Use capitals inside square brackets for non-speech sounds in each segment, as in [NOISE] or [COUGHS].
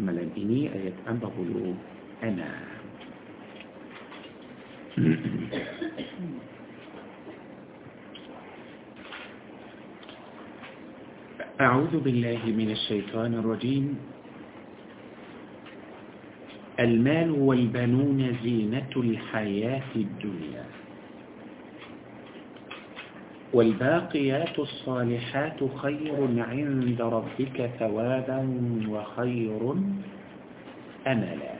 malam ini ayat 46 أعوذ بالله من الشيطان الرجيم. المال والبنون زينة الحياة الدنيا. والباقيات الصالحات خير عند ربك ثوابا وخير أملا.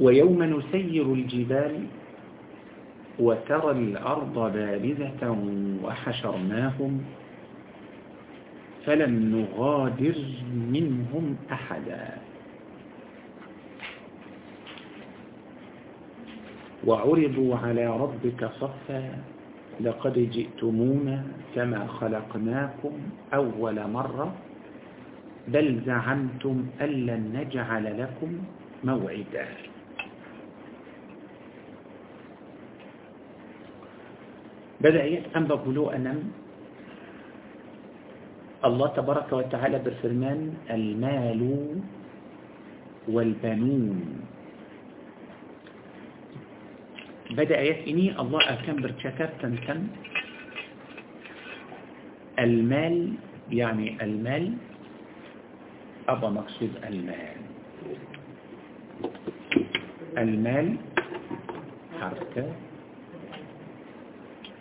ويوم نسير الجبال وترى الأرض بارزة وحشرناهم فلم نغادر منهم أحدا. وعرضوا على ربك صفا لقد جئتمونا كما خلقناكم أول مرة بل زعمتم أن لن نجعل لكم موعدا. بدأ يفهم بقولوا أنا الله تبارك وتعالى بالفرمان المال والبنون. بدأ يفني الله أكم برشكر تنتم المال يعني المال أبا مقصود المال. المال حركة.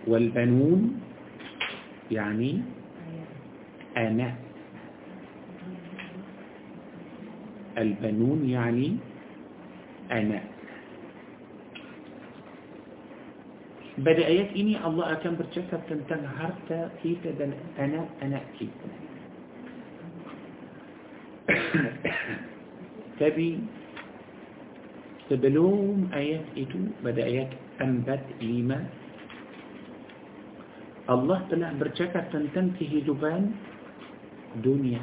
والبنون يعني أنا. البنون يعني أنا. بدأ آيات إني الله أكام برشكر تنتن هرتا إيتا دن أنا أنا أكيد [COUGHS] تبي تبلوم آيات إتو بدأ آيات أنبت إيما. الله تلا برشكر تنتن تهجبان دنيا.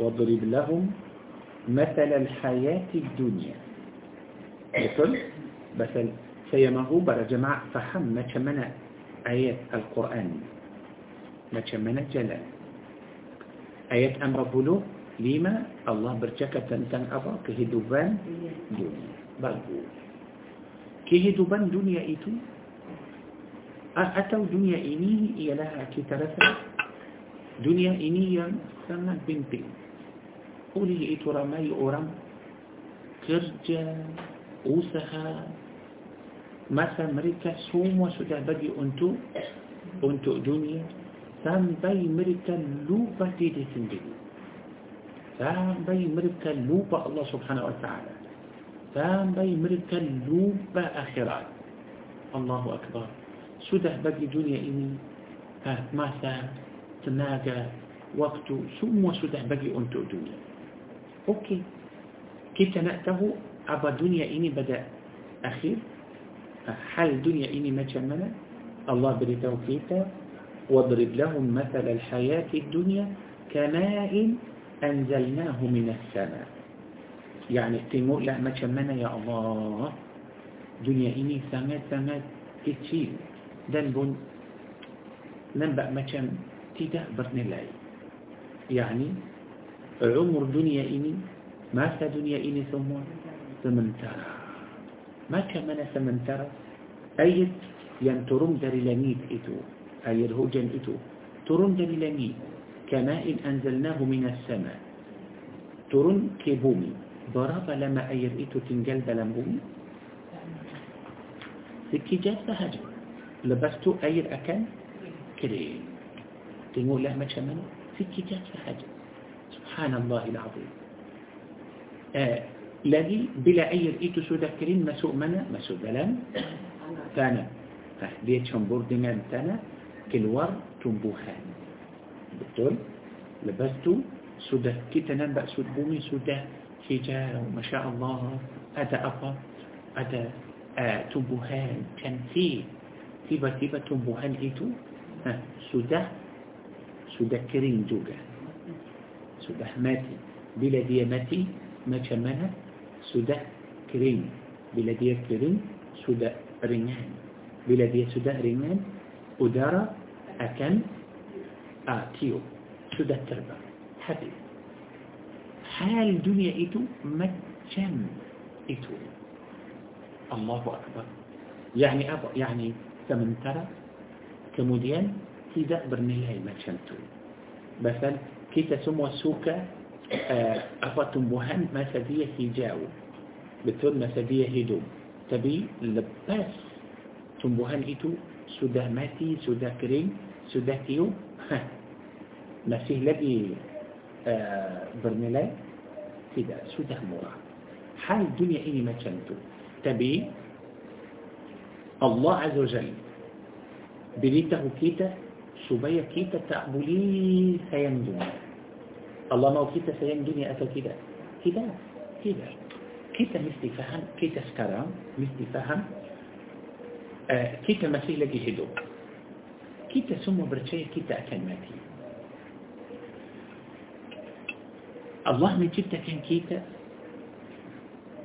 واضرب لهم مثل الحياة الدنيا. مثل مثل سيما أوبر جماعة فهم ما كمنا آيات القرآن ما كمنا جلال. آيات أمر بلو لما الله برجك تنتن أبا كهدوبان دنيا. بلو كهدوبان دنيا إتو أتو دنيا إني هي لها كترسة دنيا إني سنة بنتي. قولي إتو رمي أورام. كرجة usaha masa mereka semua sudah bagi untuk untuk dunia sampai mereka lupa diri sendiri sampai mereka lupa Allah subhanahu wa ta'ala sampai mereka lupa akhirat Allahu Akbar sudah bagi dunia ini masa tenaga waktu semua sudah bagi untuk dunia okey kita nak tahu apa dunia ini pada akhir حال الدنيا إني ما تشمنا الله بلتوكيته واضرب لهم مثل الحياة الدنيا كماء أنزلناه من السماء. يعني التيمور لا ما تشمنا يا الله. دنيا إني سماء سماء كتير دنبون ما تشم تدا بطن الله. يعني عمر دنيا إني ما دنيا إني ثم ثم macam mana sementara ayat yang turun dari langit itu air hujan itu turun dari langit كماء أنزلناه من السماء turun ke bumi berapa lama air itu tinggal dalam bumi sekejap sahaja lepas tu air akan kering tengoklah macam mana sekejap sahaja subhanallahil azim eh, الذي بلا أي رئيت سودكرين ما سوء منا ما سوء دلان تانا. طيب، فهديت شنبور دمان تانا كل ور تنبوهان بطول لبستو سودة كتنا بأس البومي سودة حجارة ما شاء الله أدا أبا أدا آه، تنبوهان كان فيه تيبا تيبا تنبوهان إيتو سودة سودكرين جوجا سودة ماتي. بلا ديامتي ما كمانت sudah kering bila dia kering sudah ringan bila dia sudah ringan udara akan ah, tiup sudah terbang habis hal dunia itu macam itu Allahu Akbar يعني apa يعني sementara kemudian tidak bernilai macam tu Pasal kita semua suka آه، أفتم بهن مسدية هجاو بتون مسدية هدوم. تبي لباس. تمبوهن إتو سده ماتي سده كريم سده تيو ما فيه لبي آه، برنلاي كده سده مورا. حال الدنيا إني ما تشنتو تبي الله عز وجل. بريته كيتا سبيا كيتا تأبولي سيندوني Allah mau kita sayang dunia atau tidak tidak tidak kita mesti faham kita sekarang mesti faham uh, kita masih lagi hidup kita semua percaya kita akan mati Allah menciptakan kita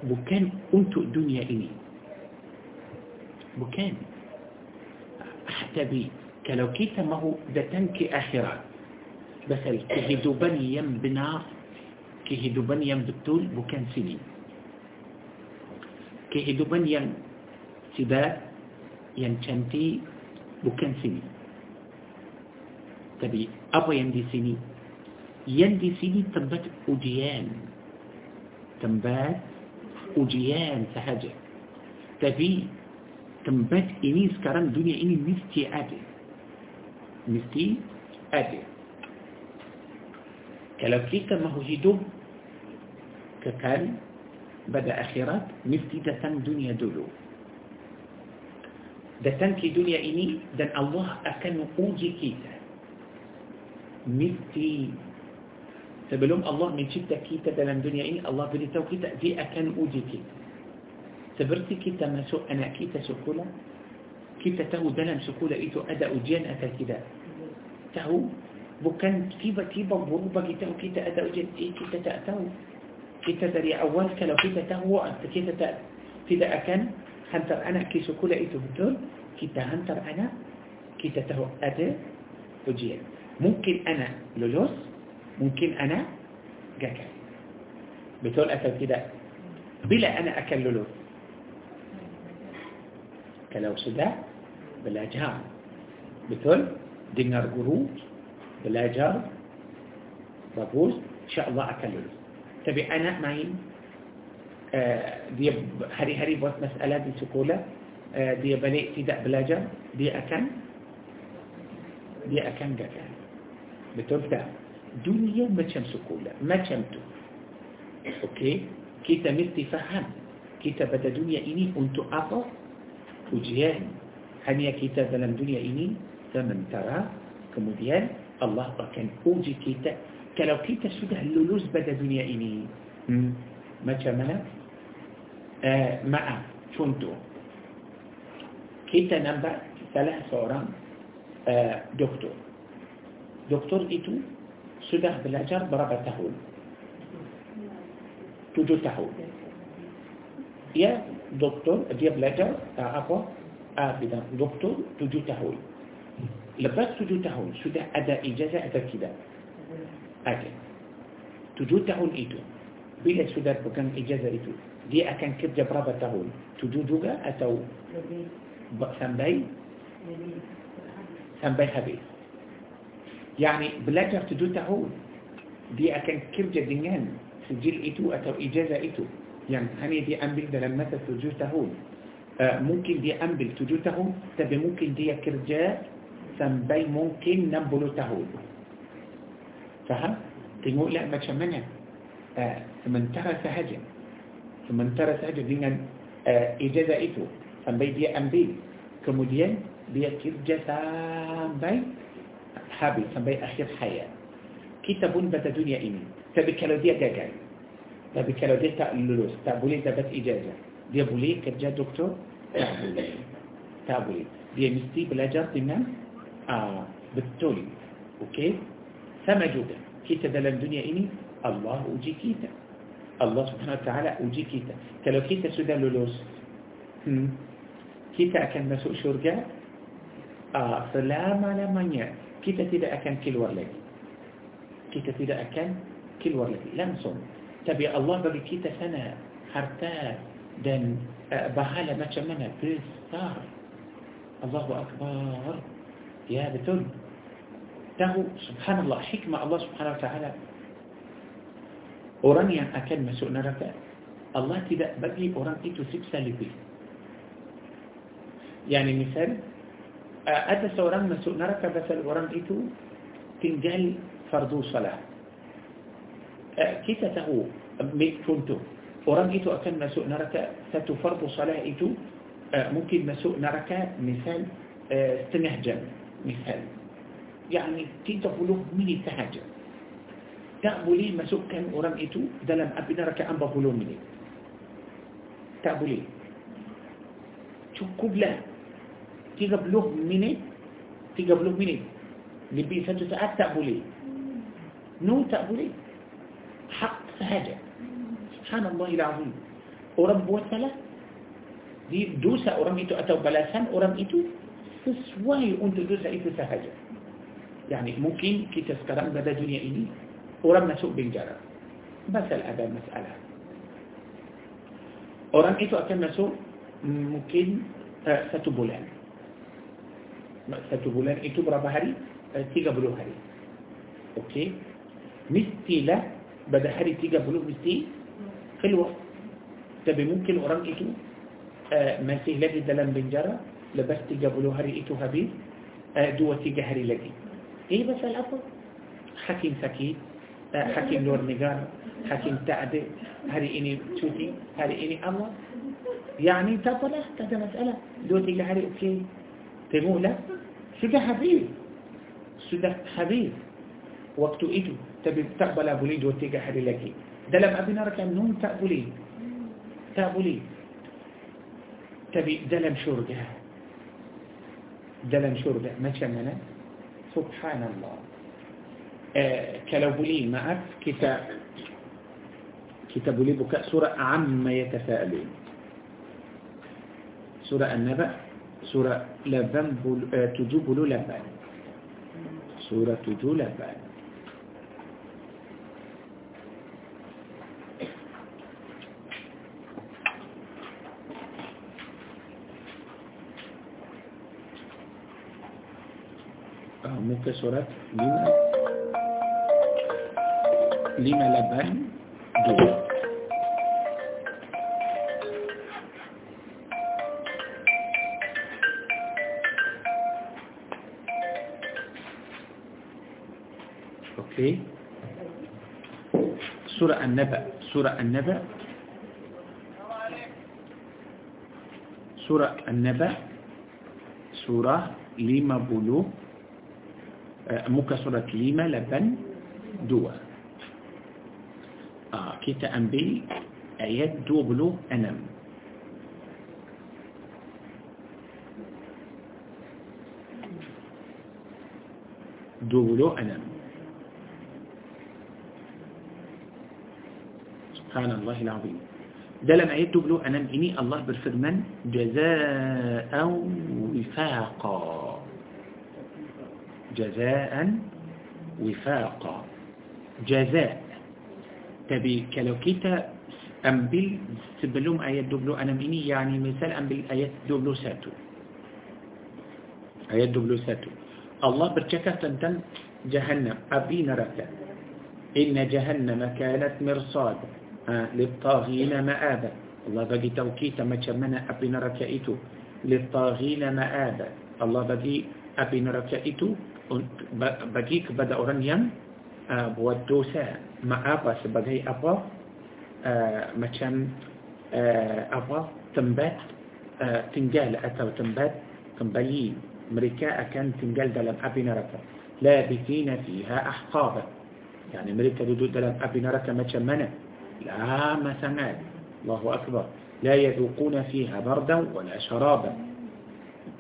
bukan untuk dunia ini bukan tapi kalau kita mahu datang ke akhirat مثل كهدو بنيم بنار كهدو بنيم بالطول بوكان سنين كهدو بنيم سباء ينشنتي بوكان سنين تبي طيب، أبا يندي سنين يندي سنين تنبت أجيان. تنبت أجيان سهجة تبي طيب، تنبت إني سكران دنيا إني مستي أدي مستي أدي kalau kita mahu hidup kekal pada akhirat mesti datang dunia dulu datang ke dunia ini dan Allah akan uji kita mesti sebelum Allah mencipta kita dalam dunia ini Allah beritahu kita dia akan uji kita seperti kita masuk anak kita sekolah kita tahu dalam sekolah itu ada ujian atau tidak tahu bukan tiba-tiba berubah kita kita ada ujian eh, kita tak tahu kita dari awal kalau kita tahu kita tak tidak akan hantar anak ke sekolah itu betul kita hantar anak kita tahu ada ujian mungkin anak lulus mungkin anak gagal betul atau tidak bila anak akan lulus kalau sudah belajar betul dengar guru belajar bagus insyaAllah akan lulus tapi anak main uh, dia hari-hari buat masalah di sekolah uh, dia balik tidak belajar dia akan dia akan gagal betul tak dunia macam sekolah macam tu okey kita mesti faham kita pada dunia ini untuk apa ujian hanya kita dalam dunia ini sementara kemudian الله بكن يعني أوجي كيتا كلو كيتا شده اللولوز بدا دنيا إني. ما تشمنا آه، مع شونتو. كيتا نمبا ثلاث صورا آه، دكتور. دكتور إتو شده بالأجر بربع تهول. تجو تهول. يا دكتور دي بلاجر آه، عفوا. آه بدا. دكتور تجو تهول. Lepas tujuh tahun sudah ada ijazah atau tidak? Ada. Tujuh tahun itu, bila sudah pegang ijazah itu, dia akan kerja berapa tahun? Tujuh juga atau sampai sampai habis? Yani belajar tujuh tahun, dia akan kerja dengan sijil itu atau ijazah itu yang hanya diambil dalam masa tujuh tahun. mungkin dia ambil 7 tahun tapi mungkin dia kerja sampai mungkin 60 tahun faham? tengoklah macam mana uh, sementara sahaja sementara sahaja dengan uh, ijazah itu sampai dia ambil kemudian dia kerja sampai habis sampai akhir hayat kita pun pada dunia ini tapi kalau dia gagal tapi kalau dia tak lulus tak boleh dapat ijazah dia boleh kerja doktor? Tak boleh. Tak boleh. Dia mesti belajar dengan uh, betul. Okey? Sama juga. Kita dalam dunia ini, Allah uji kita. Allah subhanahu wa ta'ala uji kita. Kalau kita sudah lulus, hmm, kita akan masuk syurga uh, selama-lamanya. kita tidak akan keluar lagi kita tidak akan keluar lagi langsung tapi Allah bagi kita sana harta dan uh, bahala macam mana besar Allahu Akbar ثيابة تلد ده سبحان الله حكمة الله سبحانه وتعالى. أرانيا يعني أكل مسوء نركا الله تدا بقي أران إتو إيه سبسا لبي يعني مثال أتس أران مسوء نركا بس أران إتو إيه تنجل فرضو صلاة. كيف تهو؟ ميت فنتو أران إتو إيه أكل مسوء نركا ستفرض صلاة إتو ممكن مسوء نركا مثال آه، استنهجم misal yang ini 30 minit sahaja. Tak boleh masukkan orang itu dalam api neraka 40 minit. Tak boleh. Cukuplah 30 minit 30 minit. Lebih satu saat tak boleh. No tak boleh. Hak sahaja. Subhanallah ilazim orang buat salah. Di dosa orang itu atau balasan orang itu sesuai untuk dosa itu sahaja yani mungkin kita sekarang pada dunia ini orang masuk penjara pasal ada masalah orang itu akan masuk mungkin uh, satu bulan satu bulan itu berapa hari? Uh, 30 hari okey mestilah pada hari 30 mesti keluar tapi mungkin orang itu uh, masih lagi dalam penjara 30 hari itu habis uh, 2-3 hari lagi ini pasal apa? hakim sakit hakim luar negara hakim tak ada hari ini cuti hari ini Allah يعني تطلع كذا مسألة. دو تيجي علي أوكي. تقول لا. سده حبيب سده حبيب وقت إيدو تبي تقبل أبو لي دو تيجي علي لكي دلم أبينا ركان نون تقبلي تقبلي تبي دلم شرقها. دلن شربة ما كمنا سبحان الله. كلابولي ما عرف كتاب كتاب بكاء سورة عما يتفائلون سورة النبأ سورة لبن آه، تجوب لبن. سورة تجو لبن. كسرت لما لما لبن دون أوكي. سورة النبأ. سورة النبأ. سورة النبأ. سورة 50 أنبي آيات دو بلو أنم. دو بلو أنم. سبحان الله العظيم. ده لما يتبلو أنا إني الله بالفرمان جزاء وفاقا. جزاء وفاقا. جزاء. تبي كلو كيتا أنبل سبلوم آيات دبلو أنا إني يعني مثال أنبل آيات دبلو ساتو. آيات دبلو ساتو. الله برشكة تنتن جهنم. أبين ركا إن جهنم كانت مرصادا للطاغين مآبا. الله بقي توكيتا ما شمنا أبنا ركائتو للطاغين مآبا. الله بقي أبنا ركائتو بقيك بدأ رنيا buat dosa apa sebagai apa macam apa tempat tinggal atau tempat kembali mereka akan tinggal dalam api neraka labithina fiha ahqaba yani mereka duduk dalam api neraka macam mana لا مثمات الله أكبر لا يذوقون فيها بردا ولا شرابا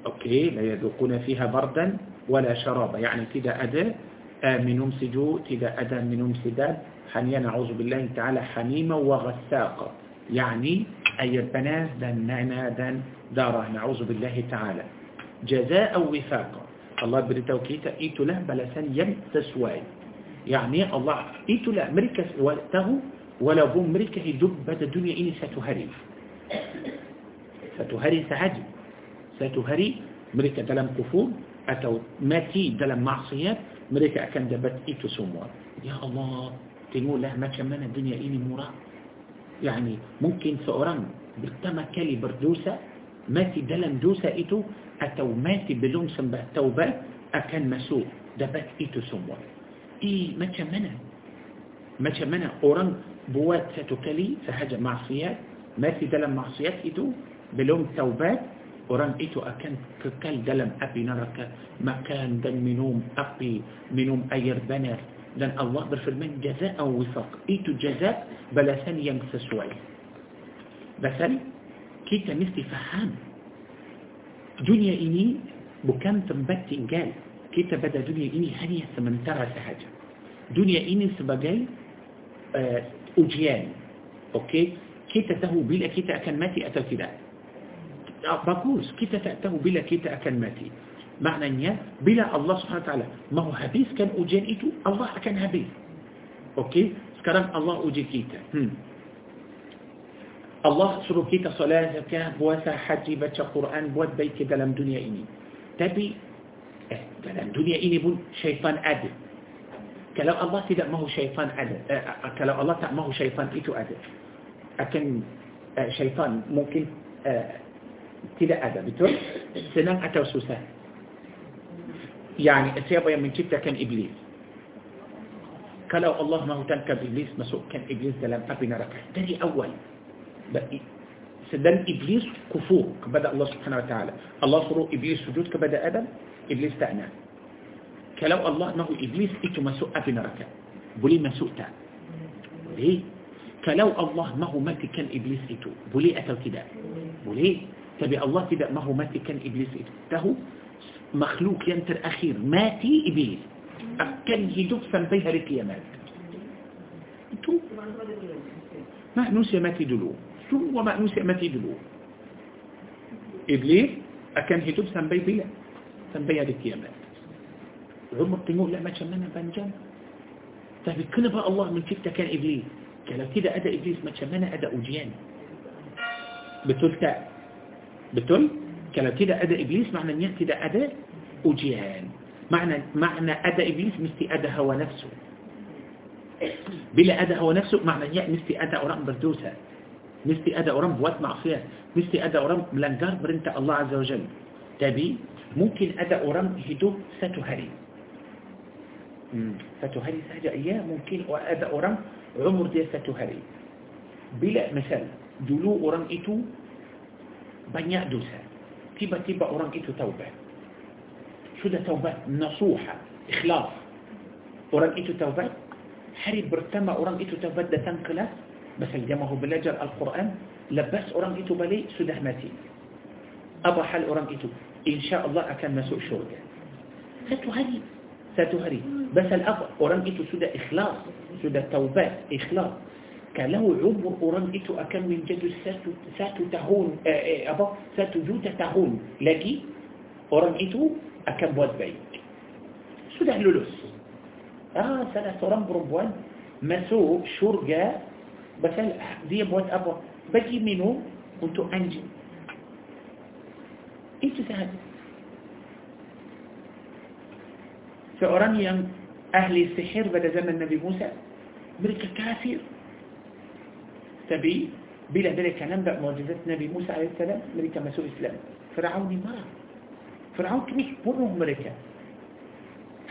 أوكي لا يذوقون فيها بردا ولا شراب. يعني كده أداء منهم سجو كده أداء منهم سداد حنيا نعوذ بالله تعالى حميمة وغساقة يعني أي البنات دا نانا دا داره نعوذ بالله تعالى. جزاء وفاقة الله بري توكيته إيتو له بلا سنين تسواي يعني الله إيتو له مريكا وقته ولا بوم مريكا يدب بدا الدنيا إني ستهري. ستهري سعدي ستهري مريكا دلم كفور atau mati dalam maksiat mereka akan dapat itu semua. Ya Allah, tengoklah macam mana dunia ini murah. Yani mungkin seorang pertama kali berdosa mati dalam dosa itu atau mati belum sembah taubat akan masuk dapat itu semua. Eh macam mana? Macam mana orang buat satu kali sahaja maksiat mati dalam maksiat itu belum taubat orang itu akan kekal dalam api neraka makan dan minum api minum air banar dan Allah berfirman jazaa wifaq itu jazaa balasan yang sesuai basal kita mesti faham dunia ini bukan tempat tinggal kita pada dunia ini hanya sementara sahaja dunia ini sebagai uh, ujian okey kita tahu bila kita akan mati atau tidak باكوز كيتا تأتاو بلا كيتا أكن ماتي؟ معنى نيا بلا الله سبحانه وتعالى. ما هو هبيس كان أجين الله كان هبيس أوكي؟ سكرم الله أجي كيتا. الله سرو كيتا صلاة كا بواسا حجي بچا قرآن بواد بيك دلم دنيا إني. تبي؟ إه دلم دنيا إني بون شيطان أدب كلو الله تدأ ما هو شيطان أدب إيه، كلو الله تأ ما هو شيطان إتو أدب أكن إيه، شيطان ممكن إيه، tidak ada, betul? Senang atau susah? Yani siapa yang menciptakan iblis? Kalau Allah mahu tangkap iblis, masukkan iblis dalam api neraka. Dari awal. sedang iblis kufur kepada Allah Subhanahu wa taala. Allah suruh iblis sujud kepada Adam, iblis tak nak. Kalau Allah mahu iblis itu masuk api neraka. Boleh masuk tak? Boleh. Kalau Allah mahu matikan iblis itu, boleh atau tidak? Boleh. Tapi Allah, tapi mahu matikan iblis itu makhluk yang terakhir. Mati iblis. Akan hidup sampai hari kiamat. Semua manusia mati dulu. Semua manusia mati dulu? Iblis akan hidup sampai سنبيها للقيامات. ثم قيموا لا ما شمنا بنجان. طيب تبي كل بقى الله من كيف كان إبليس؟ كلا كده أدى إبليس ما شمنا أدى اوجيان بتلتأ بتقول كان ابتداء أدى إبليس معنى أن يأتي ده أدى أجيان معنى, معنى أدى إبليس مستي أدى هو نفسه بلا أدى هو نفسه معنى أن مستي أدى أورام بردوسة مستي أدى أورام بوات معصية mesti ada orang melanggar perintah الله عز وجل tapi mungkin ada orang hidup satu hari satu hari sahaja ya mungkin ada orang umur dia satu hari pula misal dulu orang itu banyak dosa. Tiba-tiba orang itu taubat. Sudah taubat nasuha ikhlas. Orang itu taubat hari pertama orang itu taubat datang kelas مثل جمعه بلجر القرآن لبس أوران إتو بلي سده ماتي أبا حال أوران إتو إن شاء الله أكان مسوء شرقة ستهري ستهري بس الأب أوران إتو سده إخلاص سده توبات إخلاص كلو عمر أوران إتو أكان من جد ساتو, ساتو تهون أبا ساتو جوتا تهون لكي أوران إتو أكان بود بيت سده لولوس آه سنة أوران بربوان مسوء شرقة Pasal dia buat apa? Bagi minum untuk anjing. Itu sahaja. Seorang yang ahli sihir pada zaman Nabi Musa, mereka kafir. تبي بلا ذلك ننبع معجزات نبي موسى عليه السلام ملكة مسوء إسلام فرعون ما فرعون كنيك بره ملكة.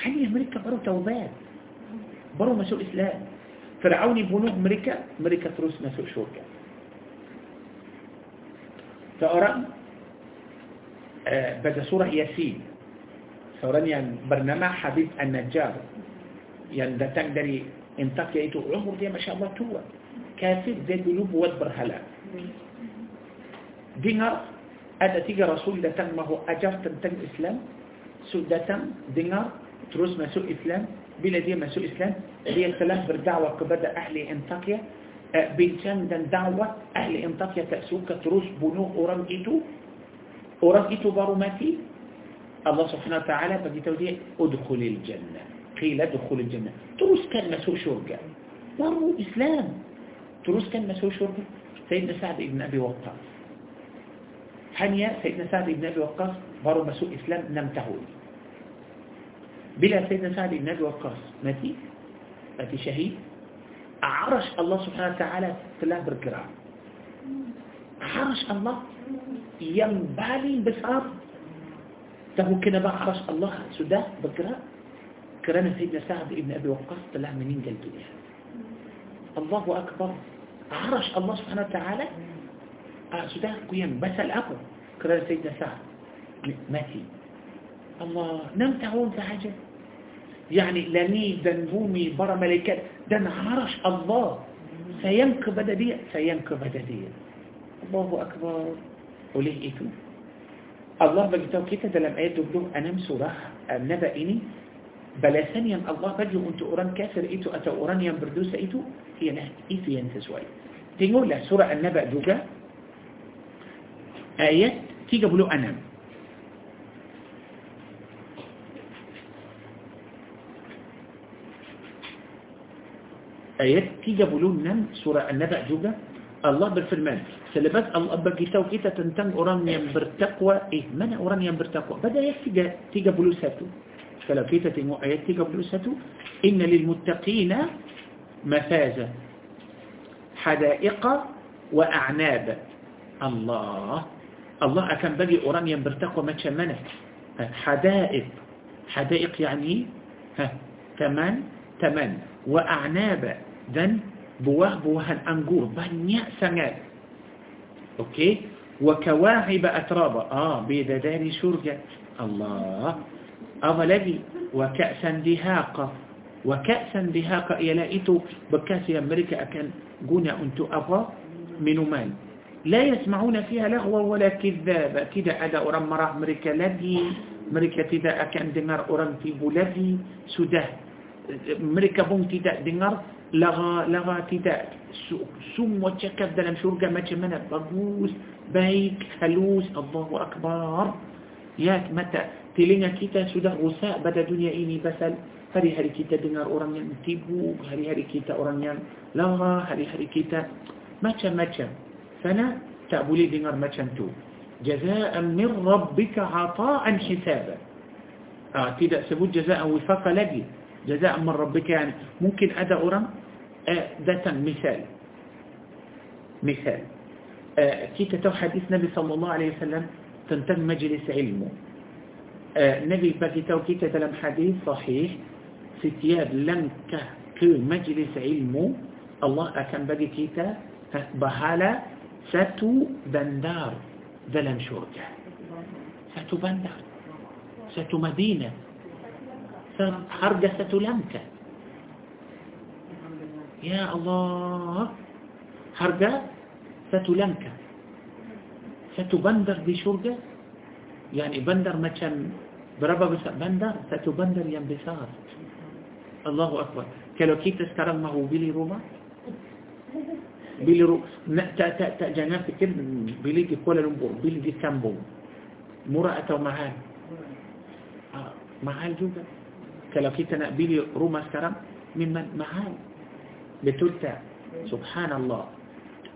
هل ملكة بره توبات؟ بره مسوء إسلام فرعون بنوه ملكة ملكة فروس مسوء شوكة فأرى آه، بدأ سورة ياسين. سورة يعني برنامج حبيب النجار. يعني ده تقدري انتقى عمر دي ما شاء الله توه كافر ذي نبوة برهلا. دينار أدى تيجا رسول دتن ما هو أجر تنتن إسلام. سودتن دينار تروس ما سو إسلام. بلا دي ما سو إسلام. دي الثلاث بردعوة كبدا أهل انتقيا آه، بنتان دن دعوة أهل انتقيا تأسوك تروس بنو أوران إتو أوران إتو باروماتي الله سبحانه وتعالى بدي توديع أدخل الجنة. قيل أدخل الجنة. تروس كان ما سو شرقا دارو إسلام. تروس كان مسوي شرب سيدنا سعد ابن أبي وقاص. حانيا سيدنا سعد ابن أبي وقاص بارو مسوي إسلام لم تهول. بلا سيدنا سعد ابن أبي وقاص ماتي؟ ماتي شهيد. عرش الله سبحانه وتعالى تلاه بركرا عرش الله ينبالي بسار تهو كنا عرش الله سده بكرة كرانا سيدنا سعد ابن أبي وقاص تلاه منين قلبي الله أكبر. عرش الله سبحانه وتعالى. آه، سده قيام. بس الأبو كرر سيدة سهر متي الله نم تعون فعجة يعني لني دنبومي برا ملكات. دن عرش الله. سيمك بددية سيمك بددية الله أكبر. وليه إيتو؟ الله بجتو كتا لم آيات دبلو أنام سورة نبأني. بلا ثانيا الله. بجو أنت أوران كافر. إيتو أتو أوران ينبردوس إيتو, أتو هي نحن إذا ينتزوي تقول له سورة النبأ دوجا آية تي قبلو أنام آية تي قبلو نم سورة النبأ دوجا الله بالفرمان. سلبات الله بكيتا وكيتا تنتم أوران ينبر تقوى إيه من أوران ينبر تقوى بدأ يكتجا تيجا بلوساتو فلو كيتا تنمو آيات تيجا بلوساتو إن للمتقين مفازة حدائق وأعناب. الله الله أكم بجي أورانيا برتق وما تشمنك حدائق. حدائق يعني ها تمن تمن. وأعناب. دن بواه بواه الأنجور بنيا سنال أوكي؟ وكواعب أترابا آه بيد داري شرجة الله. أظلبي. وكأسا دهاقة وكأسا دهاقا يلا إتو بكاسي أمريكا أكان جونا أنت أفا من مال. لا يسمعون فيها لغوة ولا كذابة. كده أدا أرام مرا أمريكا لدي. أمريكا تدا أكان دنر أرام في بلدي سده أمريكا بون تدا دنر لغا لغا تدا. سم وتشكف دلم شرقة ما تشمنا بغوز بيك خلوس الله أكبر. ياك متى؟ تلينا كده سده غساء بدا دنيا إني بسل hari-hari kita dengar orang yang tibu hari-hari kita orang yang laga hari-hari kita macam-macam sana tak boleh dengar macam tu jazaan min rabbika ata'an hisaba ah, tidak sebut جزاء وفاقا lagi جزاء من ربك يعني mungkin ada orang ذات misal misal kita tahu hadis نبي صلى الله عليه وسلم tentang majlis ilmu nabi bagi tahu kita dalam hadis sahih setiap langkah ke majlis ilmu. Allah akan beri kita. pahala satu bandar dalam syurga. satu bandar. satu مدينة. harga satu langkah. يا الله. harga satu langkah. satu bandar di syurga. يعني bandar bukan berapa bandar. satu bandar yang besar يعني الله أكبر kalau kita sekarang mahu beli rumah beli rumah tak, tak, tak, jangan fikir beli di Kuala Lumpur beli di Sambung murah atau mahal ah, mahal juga kalau kita nak beli rumah sekarang memang mahal betul tak subhanallah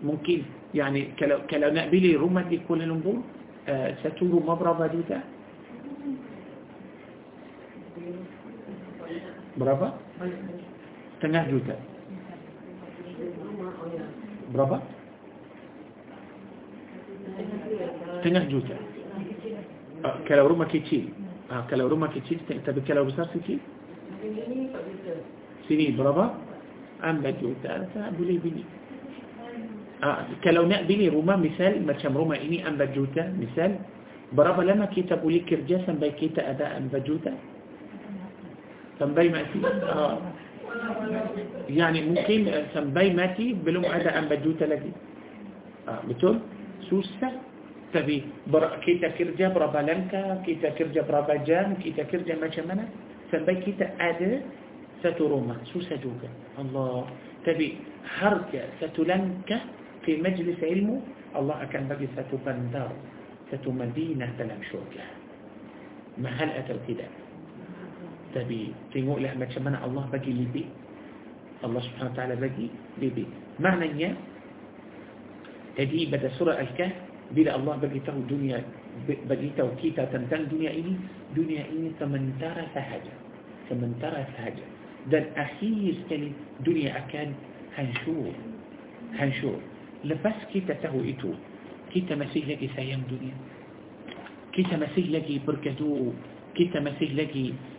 mungkin yani kalau kalau nak beli rumah di Kuala Lumpur uh, satu rumah berapa juta berapa setengah juta berapa setengah juta uh, kalau rumah kecil Ah, kalau rumah kecil, tapi kalau besar sikit? Sini berapa? Empat juta. Tak boleh beli. Ah, kalau nak beli rumah, misal macam rumah ini empat juta, misal, berapa lama kita boleh kerja sampai kita ada empat juta? سنباي ماتي. آه. يعني ممكن سنباي ماتي بلوم هذا أم بدو تلقي آه، بتون سوسة تبي. بر كيتا كرجة برابالنكا كيتا كرجة برابجان كيتا كرجة ما شمنا. سنباي كيتا أدى ستروما. سوسة جوجا الله. تبي حركة ستلنكا في مجلس علمه. الله أكن بدي ستبندر ستمدينة لم شوكا ما هل أتى الكتاب tapi tengoklah macam mana Allah bagi lebih Allah subhanahu wa ta'ala bagi lebih maknanya jadi pada surah Al-Kahf bila Allah bagi tahu dunia bagi tahu kita tentang dunia ini dunia ini sementara sahaja sementara sahaja dan akhir sekali dunia akan hancur hancur lepas kita tahu itu kita masih lagi sayang dunia kita masih lagi bergaduh kita masih lagi uh,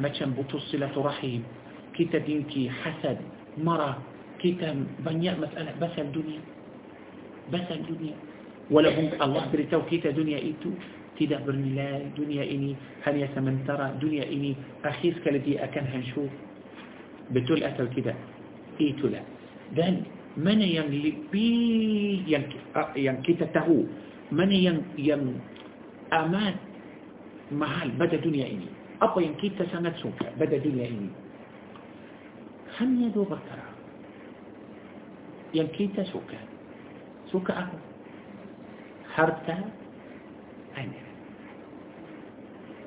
macam putus silaturahim kita dengki hasad marah kita banyak masalah pasal dunia pasal dunia walaupun Allah beritahu kita dunia itu tidak bernilai dunia ini hanya sementara dunia ini akhir sekali dia akan hancur betul atau tidak itulah dan mana yang lebih yang yang kita tahu mana yang yang amat mahal pada dunia ini أبين كيت سنت سوكا بدأ دي لأيني خمي دو بكرا ين كيت سوكا. سوكا أبو حرتا أنا.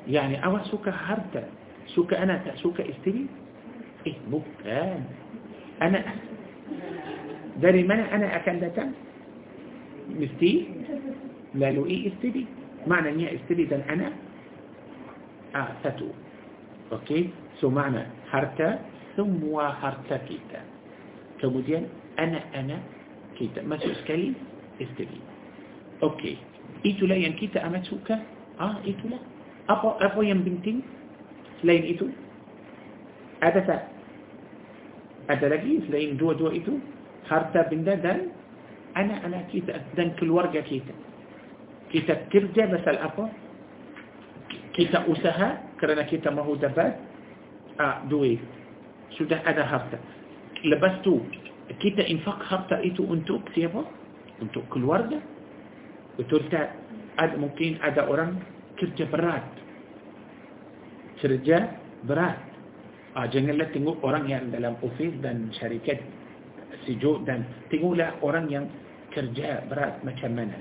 يعني أوا سوكا حرتا سوكا أنا سوكا إستري. إيه مكان. أنا. داري من أنا أكلتا مستي. لا لو إيه إستري. معنى إني إستري ده أنا. آتتو. أوكي؟ سو معنى حركة ثم وحركة كيتا. كمدين أنا أنا كيتا. ما سو سكالي استغي أوكي. إيتو لين كيتا أما سوكا آه إيتو لا. أبو أبو يم بنتين؟ لين إيتو. أدتا. أدتا لكي؟ لين دو دو إيتو. حركة بندا دان. أنا أنا كيتا. دان كل ورقة كيتا. كيتا ترجع مثل أبو kita usaha kerana kita mahu dapat ah, duit sudah ada harta lepas tu kita infak harta itu untuk siapa untuk keluarga betul tak ada, mungkin ada orang kerja berat kerja berat ah, janganlah tengok orang yang dalam ofis dan syarikat sejuk dan tengoklah orang yang kerja berat macam mana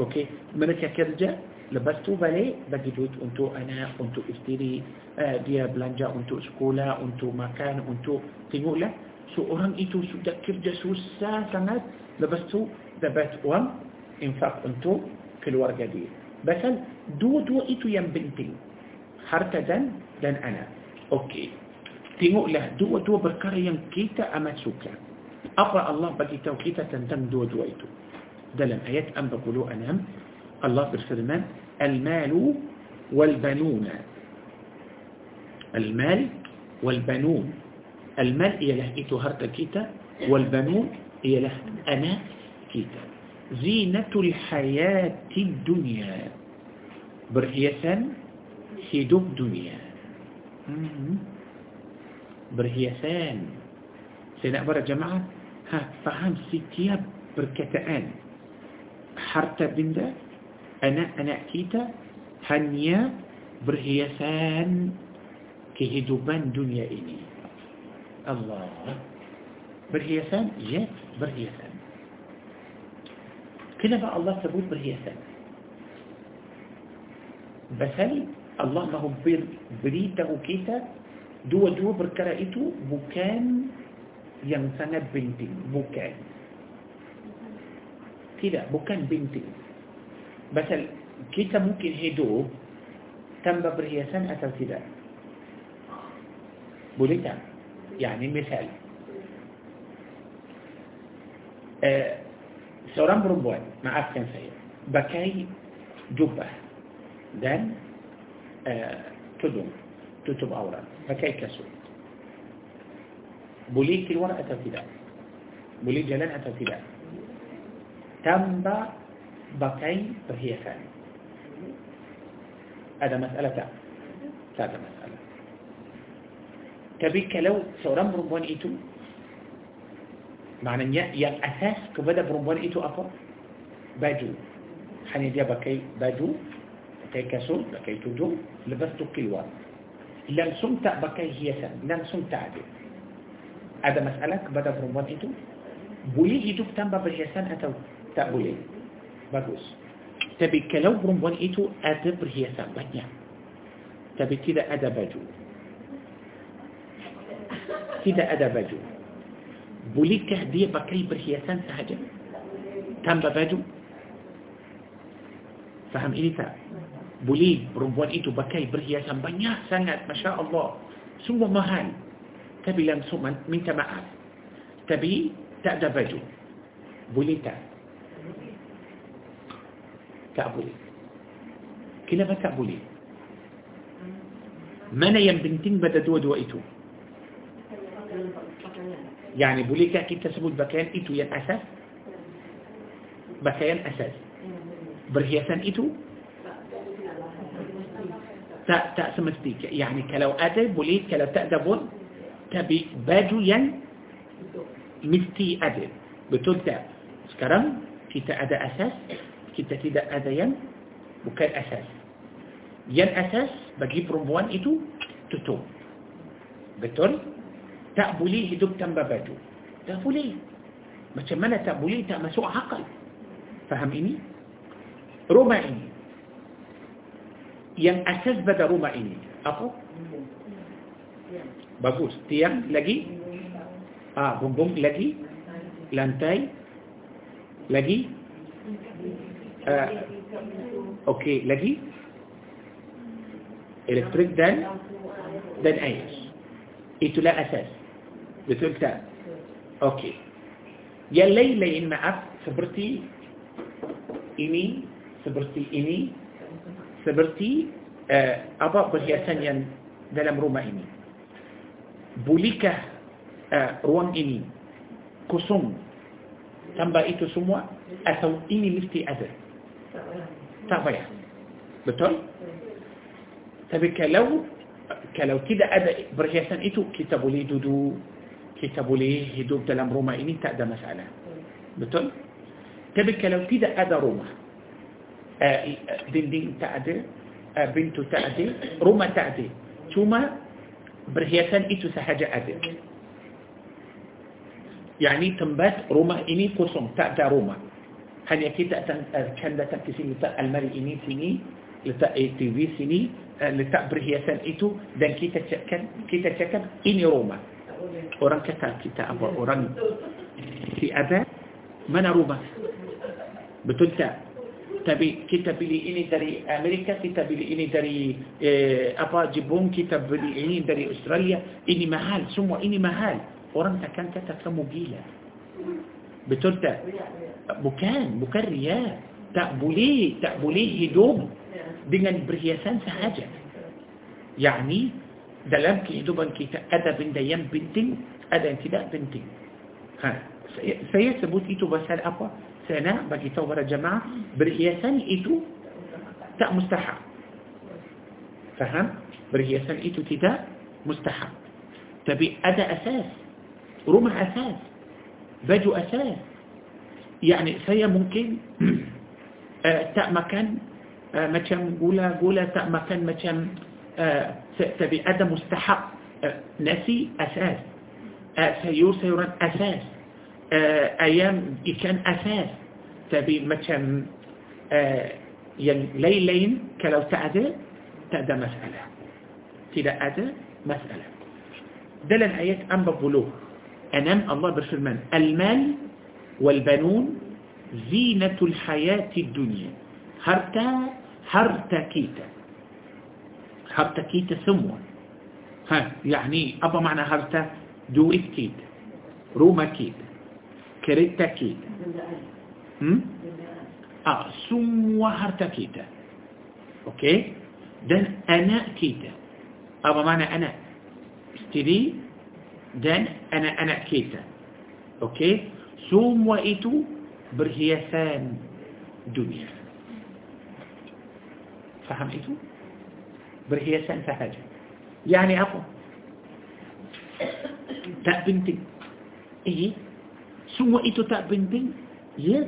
okey mereka kerja lepas tu balik bagi duit untuk anak untuk isteri uh, dia belanja untuk sekolah untuk makan untuk tengoklah so orang itu sudah kerja susah sangat lepas tu dapat wang infak untuk keluarga dia pasal dua-dua itu yang penting harta dan dan anak okey tengoklah dua-dua perkara yang kita amat suka apa Allah bagi tahu kita tentang dua-dua itu dalam ayat 46 Allah berfirman المال والبنون. المال والبنون. المال ialah itu harta kita والبنون ialah anak kita زينة الحياة الدنيا. perhiasan hidup dunia perhiasan sidang para jemaah ha faham setiap perkataan. harta benda anak-anak kita hanya berhiasan kehidupan dunia ini Allah berhiasan ya berhiasan kenapa Allah sebut berhiasan pasal Allah mahu beritahu kita dua-dua perkara itu bukan yang sangat penting bukan tidak bukan penting مثل كيتا ممكن هيدو تم بريسان أتو تدا بوليتا يعني مثال سوران بروبوان مع أفكان سيئ بكاي جبة دان تدوم تتب أوران بكاي كسو بوليك الورقة تفيدا بوليك جلان تفيدا تم بريسان بقي بهي ثاني هذا مسألة هذا مسألة. تبيك لو سورم برمبان إيتو؟ معنى يا يا كبدأ برمبان إيتو أفا باجو. حني دي بكي باجو. بكي كسول بكي تودو. لبستو كيوان لم سمت بكي هي ثاني لم سمت عدو هذا مسألة كبدأ برمبان إيتو؟ بولي إيتو بتنبا بجيسان أتو؟ تأبولي bagus tapi kalau perempuan itu ada perhiasan banyak tapi tidak ada baju. Tidak ada baju. Bolehkah dia pakai perhiasan sahaja? Tanpa baju? Faham ini tak? Boleh perempuan itu pakai perhiasan banyak sangat. Masya Allah. Semua mahal. Tapi langsung minta maaf. Tapi tak ada baju. Boleh tak? كعبولي كلا ما كعبولي من يم بنتين بدا دو دو ايتو يعني بولي كاكي تسبوت بكيان ايتو يان أساس بكيان أساس برهيسان ايتو تا تا سمستيك يعني كلو ادي بولي كلو تأدبون تبي باجو ين مستي ادي بتلتا سكرم كي تأدى أساس kita tidak ada yang bukan asas. Yang asas bagi perempuan itu tutup. Betul? Tak boleh hidup tanpa baju. Tak boleh. Macam mana tak boleh tak masuk akal. Faham ini? Rumah ini. Yang asas pada rumah ini. Apa? Bagus. Tiang lagi? Ah, bumbung lagi? Lantai? Lagi? Uh, Okey, lagi? Elektrik dan dan air. Itulah asas. Betul tak? Okey. Yang lain-lain maaf seperti ini, seperti ini, seperti uh, apa perhiasan yang dalam rumah ini. Bolehkah uh, ruang ini kosong tanpa itu semua atau ini mesti ada? Tidak ada perhiasan itu kita boleh duduk kita boleh hidup dalam rumah ini tak ada masalah betul tapi kalau tidak ada rumah uh, dinding tak ada uh, pintu tak ada rumah tak ada cuma perhiasan itu sahaja ada يعني rumah ini kosong tak ada rumah hanya kita akan datang ke sini letak almari ini sini letak TV sini letak perhiasan itu dan kita cakap kita cakap ini rumah orang kata kita apa orang si ada mana rumah betul tak tapi kita beli ini dari Amerika kita beli ini dari eh, apa Jepun kita beli ini dari Australia ini mahal semua ini mahal orang takkan kata kamu gila betul tak bukan bukan ria tak boleh tak boleh hidup dengan perhiasan sahaja. Yani dalam kehidupan kita ada benda yang penting, ada yang tidak penting. Ha, saya, saya sebut itu pasal apa? Saya nak bagi tahu para jemaah, berhiasan itu tak mustahab. Faham? Berhiasan itu tidak mustahab. Tapi ada asas. Rumah asas. Baju asas. يعني فهي ممكن آه، تأمكن آه، مثلا قولا قولا تأمكن مثلا تبي آه، أدم مستحق نسي أساس سيور سيورا أساس أيام كان أساس تبي مثلا ليلين كلو تعد تعد مسألة. tak ada masalah. dalam ayat empat puluh enam الله berfirman المال والبنون زينة الحياة الدنيا. harta harta kita. harta kita semua ha يعني apa makna harta? duit kita. rumah kita. kereta kita. hm? ah semua harta kita. أوكي؟ دن أنا كيتا. أبا معنى أنا. استري دن أنا أنا كيتا. أوكي؟ Semua itu berhiasan dunia. Faham itu? Berhiasan sahaja. Yani apa? Tak penting. Eh semua itu tak penting? Ya.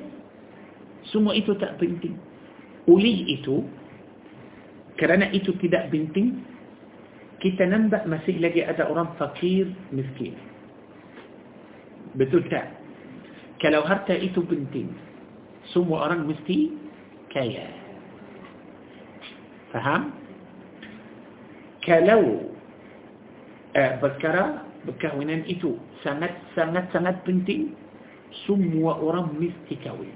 Semua itu tak penting. Oleh itu kerana itu tidak penting kita nampak masih lagi ada orang fakir miskin. Betul tak كلو هرتا إيتو بنتين سمو أران مستي كايا. فهم؟ كلو آه، بكرا بكهوينان إيتو سمت سمت سمت بنتين سمو أران مستي كاوي.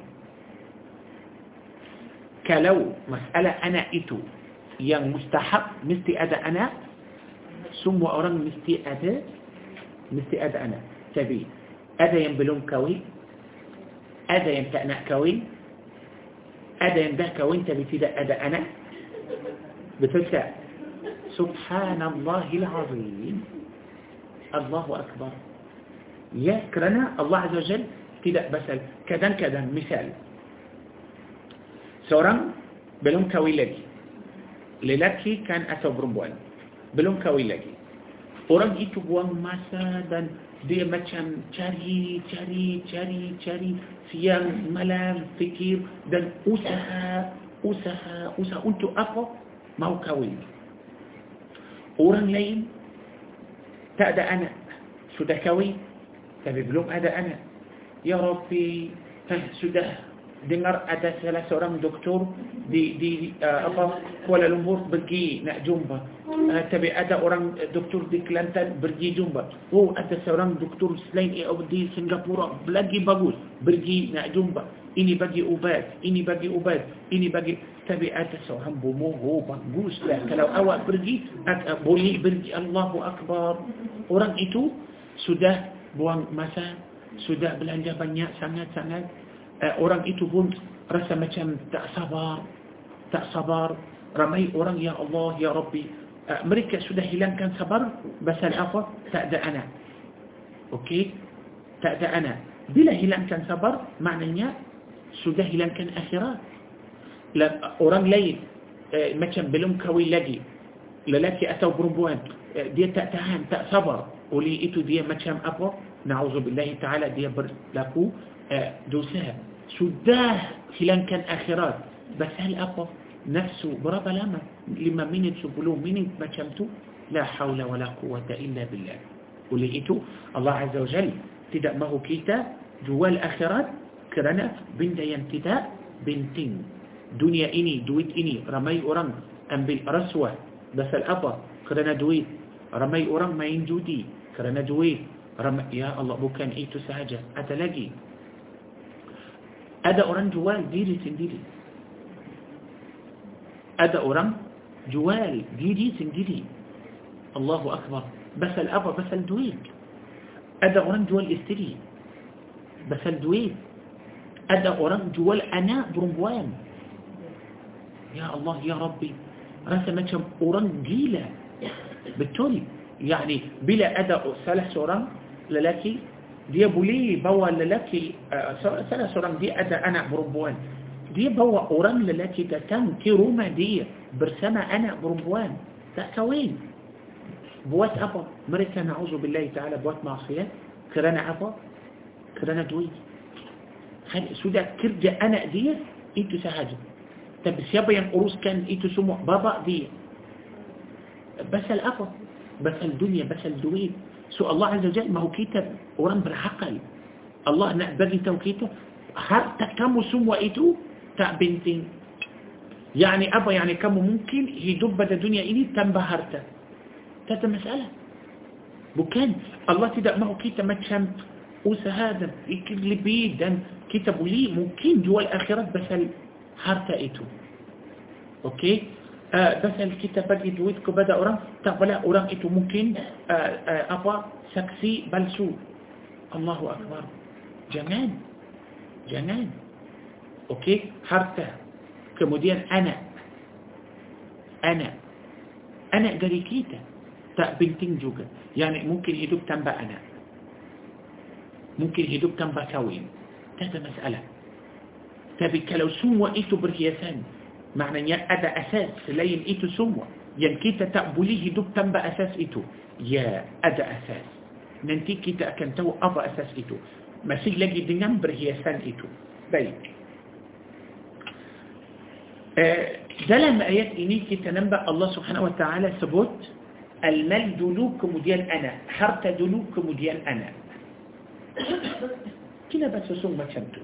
كلو مسألة أنا إيتو. يان مستحب مستي أدا أنا سمو أران مستي أدا مستي أدا أنا. تبي أدا ينبلون كاوي. أدا ينتا أنا كوين؟ أدا ينتا كوين تبتي ده أدا أنا؟ بتتسع سبحان الله العظيم. الله أكبر. يكرنا الله عز وجل. كده بسأل كذا كذا. مثال. سورا بلوم كوي لجي للكي كان أتو برمبوان بلوم كوي لجي Orang itu buang masa dan dia كان cari, cari, cari, cari. سيام ملام فكير دل أسها أسها أسها أنت أفو موكوي أوران لين تأدى أنا. شدكوي تبيب لهم أدى أنا. يا ربي فهسدها dengar ada salah seorang doktor di di uh, apa Kuala Lumpur pergi nak jumpa. Uh, tapi ada orang uh, doktor di Kelantan pergi jumpa. Oh ada seorang doktor selain di Singapura lagi bagus pergi nak jumpa. Ini bagi ubat ini bagi ubat ini bagi tapi ada seorang bomoh oh bagus lah. Kalau awak pergi uh, boleh pergi. Allahu Akbar. Orang itu sudah buang masa sudah belanja banyak sangat-sangat orang itu pun rasa macam tak sabar tak sabar ramai orang ya Allah ya Rabbi mereka sudah hilangkan sabar pasal apa tak ada anak okey tak ada anak bila hilangkan sabar maknanya sudah hilangkan akhirat orang lain macam belum kahwin lagi lelaki atau perempuan dia tak tahan tak sabar oleh itu dia macam apa na'udzubillah ta'ala dia berlaku dosa شداه خلان كان آخرات. بس هل أقوى نفسه برابا لما لما من تشبلو من ما لا حول ولا قوة إلا بالله. ولئتو الله عز وجل تدأ ماهو كيتا جوال آخرات كرنا بين ينتداء بنتين. دنيا إني دويت إني رمي أرام أم بالرسوة بس الأبا كرنا دويت رمي أرام ما ينجودي. كرنا دويت رمي يا الله بو كان إيتو سهجة أتلاقي. Ada orang jual diri sendiri ada orang jual diri sendiri Allahu Akbar basal apa basal duit ada orang jual istri basal duit ada orang jual anak perempuan ya Allah ya Rabbi rasa macam orang gila betul يعني bila ada salah seorang lelaki dia boleh bawa lelaki uh, salah seorang dia ada anak perempuan dia bawa orang lelaki datang ke rumah dia bersama anak perempuan tak kahwin buat apa mereka na'udzubillah ta'ala buat maksiat kerana apa kerana duit sudah kerja anak dia itu sahaja tapi siapa yang uruskan itu semua bapa dia basal apa basal dunia basal duit سو الله عز وجل ما هو كتاب ورم برحقل الله نعبر لي توكيته هر تكم سم وإتو؟ تأبنتين يعني أبا يعني كم ممكن يدب الدنيا إلي تنبهرت. تاتا مسألة. بكان الله تدع ما هو كتاب ما تشم. أوس هذا يكلي بيدا. كتاب لي ممكن جوا الآخرة بس هرت إتو. أوكي؟ Eh, pasal kita bagi duit kepada orang tak pula orang itu mungkin uh, uh, apa saksi palsu. Allahu akbar. Jangan. Jangan. Okey harta. Kemudian anak. Anak. Anak dari kita. Tak penting juga. Yani mungkin hidup tanpa anak. Mungkin hidup tanpa kawin tak ada masalah. Tapi kalau semua itu berhiasan معنى يا أدا أساس لين إيتو سموا ينكي تتأبليه دوك تنبأ أساس إيتو. يا أدا أساس. ننتي كي تأكنتو أبا أساس إيتو. مسيح لجي دنمبر هي سان إيتو. بيك آه، دلم آيات إني كي تنبا الله سبحانه وتعالى ثبوت المال دلوك مديان أنا. حرت دلوك مديان أنا. كنا بس سوما شمتو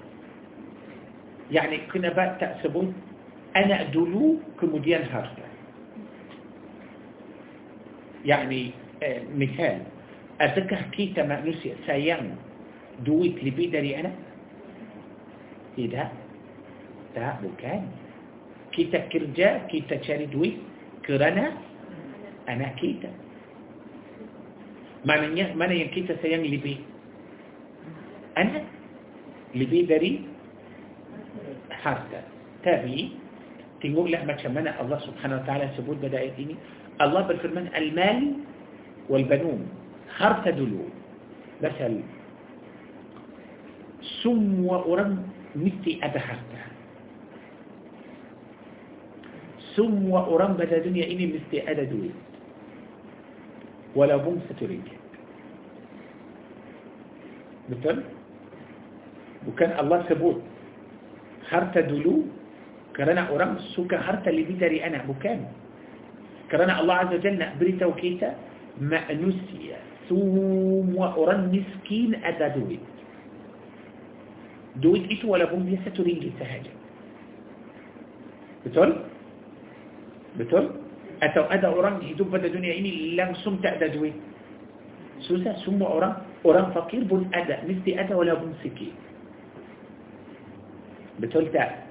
يعني كنا بقى تأسبون. Anak dulu kemudian harta يعني مثال أذكر كيتا sayang duit lebih dari anak tidak tak bukan kita kerja kita cari duit kerana anak kita maknanya mana yang kita sayang lebih anak lebih dari harta tapi تيمور لا ما تشمنا. الله سبحانه وتعالى سبود بدايتيني الله بالفرمان المال والبنون خرت دلو. مثل سم وأرم نتي أدخرتها سم وأرم بدا دنيا إني مستي أدى دويت ولا بوم ستريك. مثل وكان الله سبوت خرت دلو kerana orang suka harta lebih dari anak bukan kerana Allah Azza Jalla nak beritahu kita manusia semua orang miskin ada duit duit itu walaupun dia satu ringgit sahaja betul betul atau ada orang hidup pada dunia ini langsung tak ada duit susah semua orang orang fakir pun ada mesti ada walaupun sikit betul tak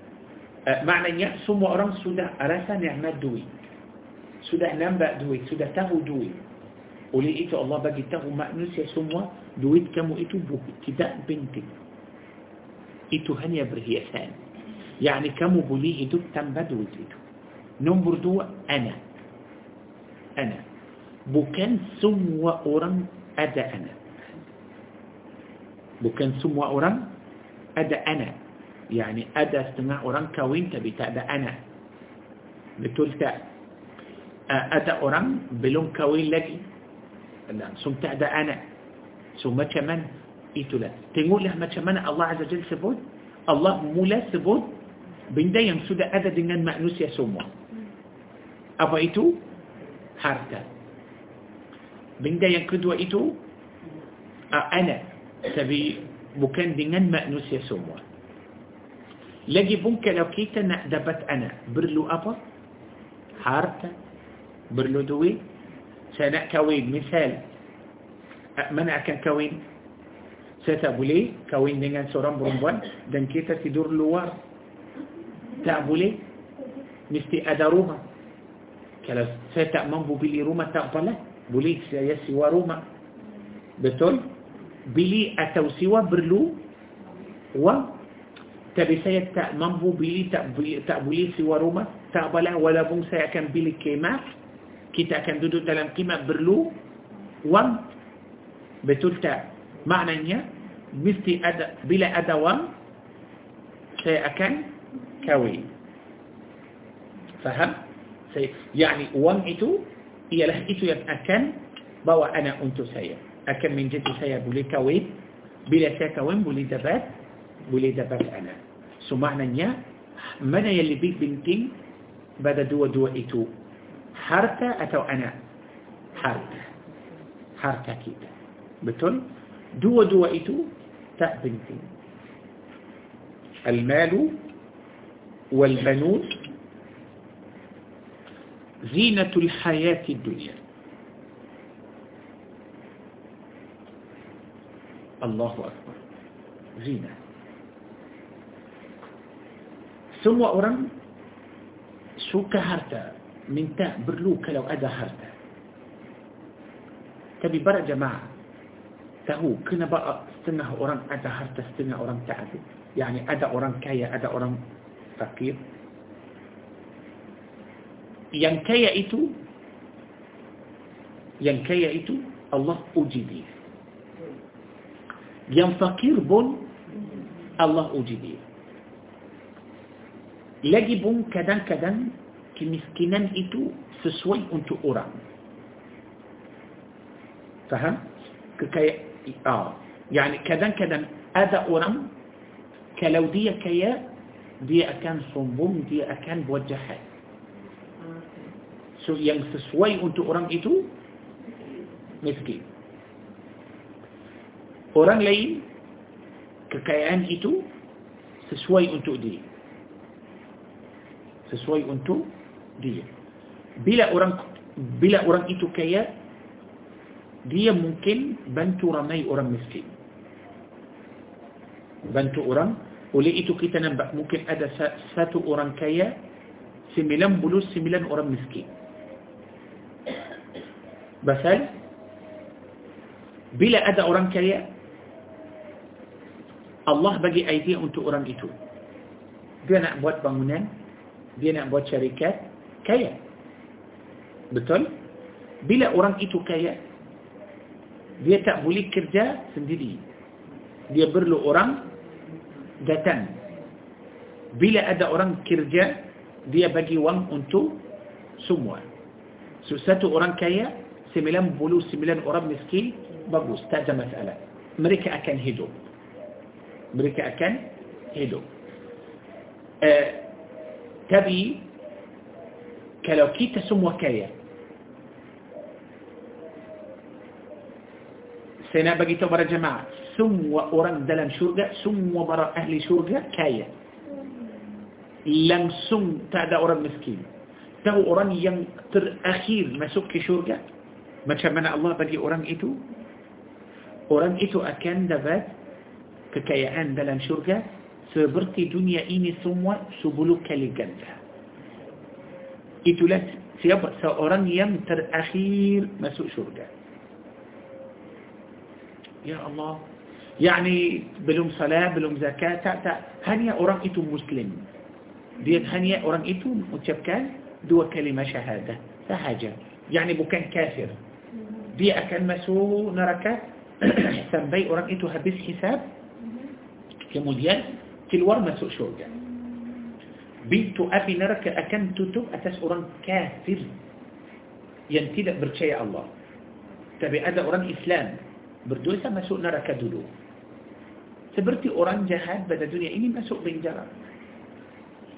maknanya semua orang sudah rasa nikmat duit sudah nampak duit sudah tahu duit oleh itu Allah bagi tahu manusia semua duit kamu itu tidak penting itu hanya berhiasan يعني kamu boleh hidup tanpa duit itu nombor dua ana ana bukan semua orang ada ana bukan semua orang ada ana يعني أدا أدى استماع أورانكا وإنت بتأدى أنا بتلتا أدا أوران بلون كوين لدي لا سمتع دا أنا. سمتع من؟ إيتو لا. تنقول لها متع من؟ الله عز وجل سبود. الله مولا سبود. بين دا ينسود أدى دنان مأنوس يسومو أبا إيتو؟ هارتا. بين دا ينقدو إيتو أنا. سبي مكان دنان مأنوس يسومو apa harta perlu duit saya nak kahwin misal mana akan kahwin saya tak boleh kahwin dengan seorang perempuan dan kita tidur luar tak boleh mesti ada rumah kalau saya tak mampu beli rumah tak apalah boleh saya sewa rumah betul beli atau sewa perlu wang tapi saya tak mampu beli tak beli, tak boleh sewa rumah tak apalah walaupun saya akan beli kemah kita akan duduk dalam kemah perlu wang betul tak maknanya mesti ada bila ada wang saya akan kawin faham saya yani wang itu ialah itu yang akan bawa anak untuk saya akan menjadi saya boleh kawin bila saya kawin boleh dapat boleh dapat anak So maknanya mana yang lebih penting pada dua-dua itu? Harta atau anak? Harta. Harta kita. Betul? Dua-dua itu tak penting. المال والبنون زينة الحياة الدنيا الله أكبر زينة Semua orang suka harta, minta perlu kalau ada harta. Tapi para jemaah tahu kenapa setengah orang ada harta, setengah orang tak ada. Yani ada orang kaya, ada orang fakir. Yang kaya itu, yang kaya itu Allah uji dia. Yang fakir pun Allah uji dia. Lagi pun kadang-kadang kemiskinan itu sesuai untuk orang. Faham? Kekaya, ah, yani kadang-kadang ada orang kalau dia kaya dia akan sombong, dia akan buat jahat. So yang sesuai untuk orang itu miskin. Orang lain kekayaan itu sesuai untuk dia. Sesuai untuk dia. Bila orang bila orang itu kaya, dia mungkin bantu ramai orang miskin. Bantu orang. Oleh itu kita nampak mungkin ada satu orang kaya 99 orang miskin. Pasal bila ada orang kaya Allah bagi idea untuk orang itu. Dia nak buat bangunan dia nak buat syarikat kaya. Betul? Bila orang itu kaya dia tak boleh kerja sendiri. Dia perlu orang datang. Bila ada orang kerja dia bagi wang untuk semua. So, satu orang kaya 99 orang miskin bagus tak ada masalah. Mereka akan hidup. Mereka akan hidup. Uh, تبي كلوكيتا سمو كليا سينا بقيت برا جماعة. سم وأورن دلم شرجة سم وبرا أهل شرجة كايا لم سم تعدى أورن مسكين. تهو أورن ين تر أخير ما سك شرجة ما شمنا الله بدي أورن إتو. أورن إتو أكن دبات ككايا عن دلم شرجة seperti dunia ini semua sepuluh kali ganda itulah siapa seorang yang terakhir masuk syurga Ya Allah يعني belum salat belum zakat tak tak hanya orang itu muslim dia hanya orang itu mengucapkan dua kalimah syahadah sahaja يعني bukan kafir dia akan masuk neraka sampai orang itu habis hisab kemudian keluar masuk syurga pintu api neraka akan tutup atas orang kafir yang tidak percaya Allah tapi ada orang Islam berdosa masuk neraka dulu seperti orang jahat pada dunia ini masuk penjara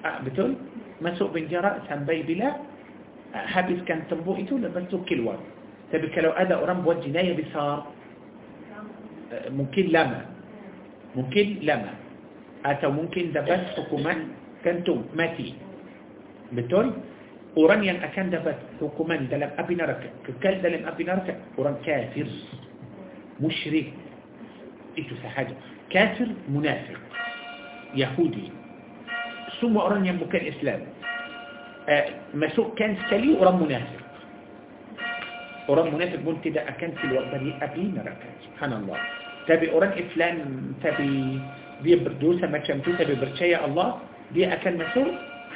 ah, betul masuk penjara sampai bila ah, habiskan tempoh itu lepas itu keluar tapi kalau ada orang buat jinayah besar uh, mungkin lama mungkin lama atau mungkin dapat hukuman gantung mati betul orang yang akan dapat hukuman dalam api neraka kekal dalam api neraka orang kafir مشرك itu sahaja kafir munafik Yahudi semua orang yang bukan Islam uh, masukkan sekali orang munafik orang munafik pun tidak akan keluar dari api neraka subhanallah tapi orang Islam tapi بي بردوسة ما كمتوسة ببرتشي الله دي أكل مسور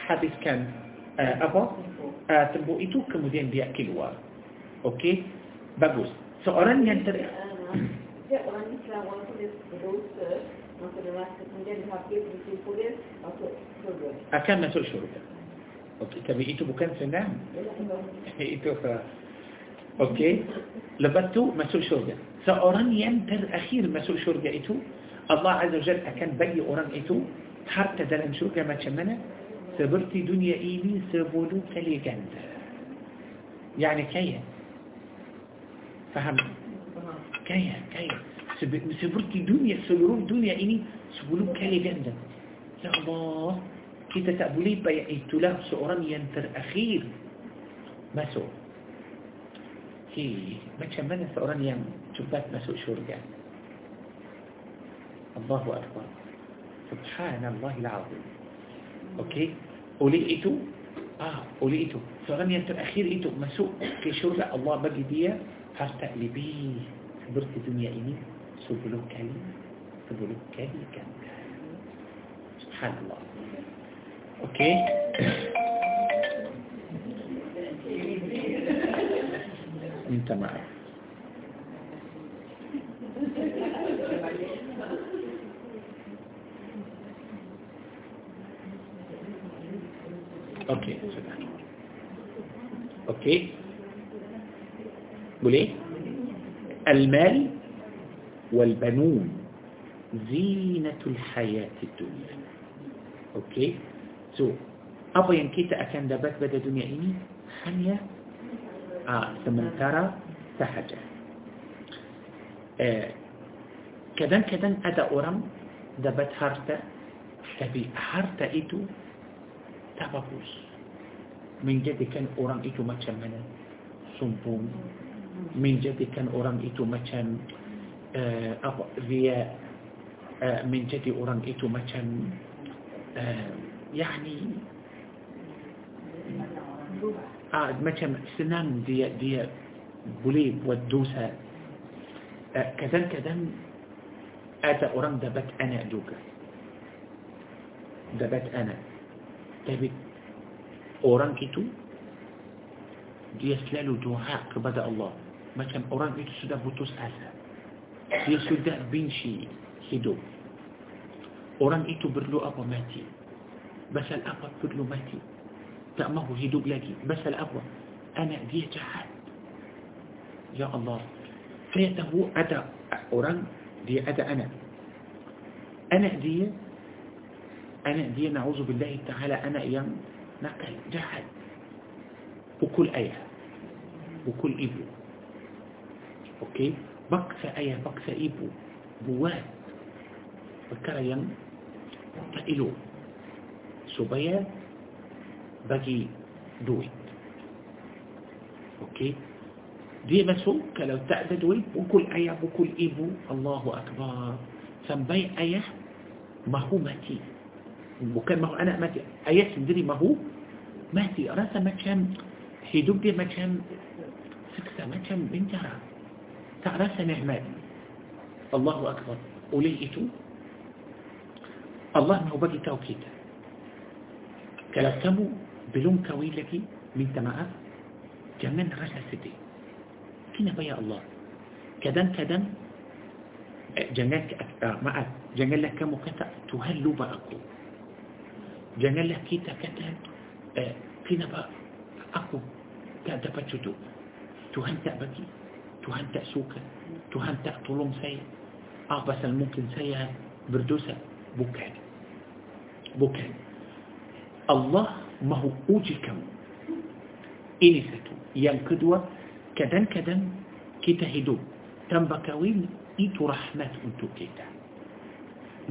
حديث كان آه، أبا تبو إتو آه، كمودين بي أكلوا. أوكي؟ بابوس سؤالاً ينتر أكل مسور شروطة أوكي تبي إتو بكان سنة؟ إتو ف أوكي. لبتو مسور شروطة سؤالاً ينتر أخير مسور شروطة إتو الله عز وجل أكن بي أرام إتو حرت دلن شو كما تشمنا سبرتي دنيا إيمي سبولو كلي جند. يعني كيا. فهم. كيا كيا. سبرتي دنيا سبولو دنيا إيمي سبولو كلي جند. يا الله. كيتا تأبولي بي إتو لا سأرام ينتر أخير. ما سوء. كي ما تشمنا سأرام ينتر أخير ما سوء الله أكبر. سبحان الله العظيم. أوكي؟ أولي آه أولي إيتو. سغني أنت الأخير إيتو. مسوء. كي شرع الله بقي دي حتى لبي خبرت الدنيا إني سبلو كلمة سبلو كلمة سبحان الله. أوكي؟ [LAUGHS] أنت معي. وليه المال والبنون زينة الحياة الدنيا. Okay? So apa yang kita akan dapat pada dunia ini? Hanya ah sementara sahaja ah kadang kadang ada orang dapat harta. Tapi harta itu tak bagus. من جد كان أورم إيتو ما تشمنا سمبون menjadikan orang itu macam uh, apa dia uh, menjadi orang itu macam uh, yani uh, macam senang dia dia boleh buat dosa uh, kadang-kadang ada orang dapat anak juga dapat anak tapi orang itu dia selalu doa kepada Allah macam orang itu sudah putus asa dia sudah benci hidup orang itu perlu apa mati basal apa perlu mati tak mahu hidup lagi basal apa anak dia jahat ya Allah saya tahu ada orang dia ada anak anak dia anak dia na'udzubillah ta'ala anak yang nakal jahat وكل آية وكل إبو. أوكي؟ بكثة آية بكثة إبو. بوات بكريا تقلو سبيا بجي دويت. أوكي؟ دي مسوك لو تأذى دويت. وكل آية وكل إبو. الله أكبر. سنبي آية. ما هو ماتي. وكان ما هو أنا ماتي. آية سنديري ما هو ماتي. أرى سمك هيدوب دي مكان سكسة مكان بنتها. تعرف نعمات الله أكبر. وليئته الله ما هو بقي توكيد كلاستمو بلوم كويلك من تماعف جمن رجل سدي. كنا بيا الله. كدن كدن. جنك ما جنك لك كم كتا تهلو بأكو. جنك لك كتا كتا كنا بقى aku tak dapat jodoh Tuhan tak bagi Tuhan tak suka Tuhan tak tolong saya ah pasal mungkin saya berdosa bukan bukan Allah mahu uji kamu ini satu yang kedua kadang-kadang kita hidup tanpa kawin itu rahmat untuk kita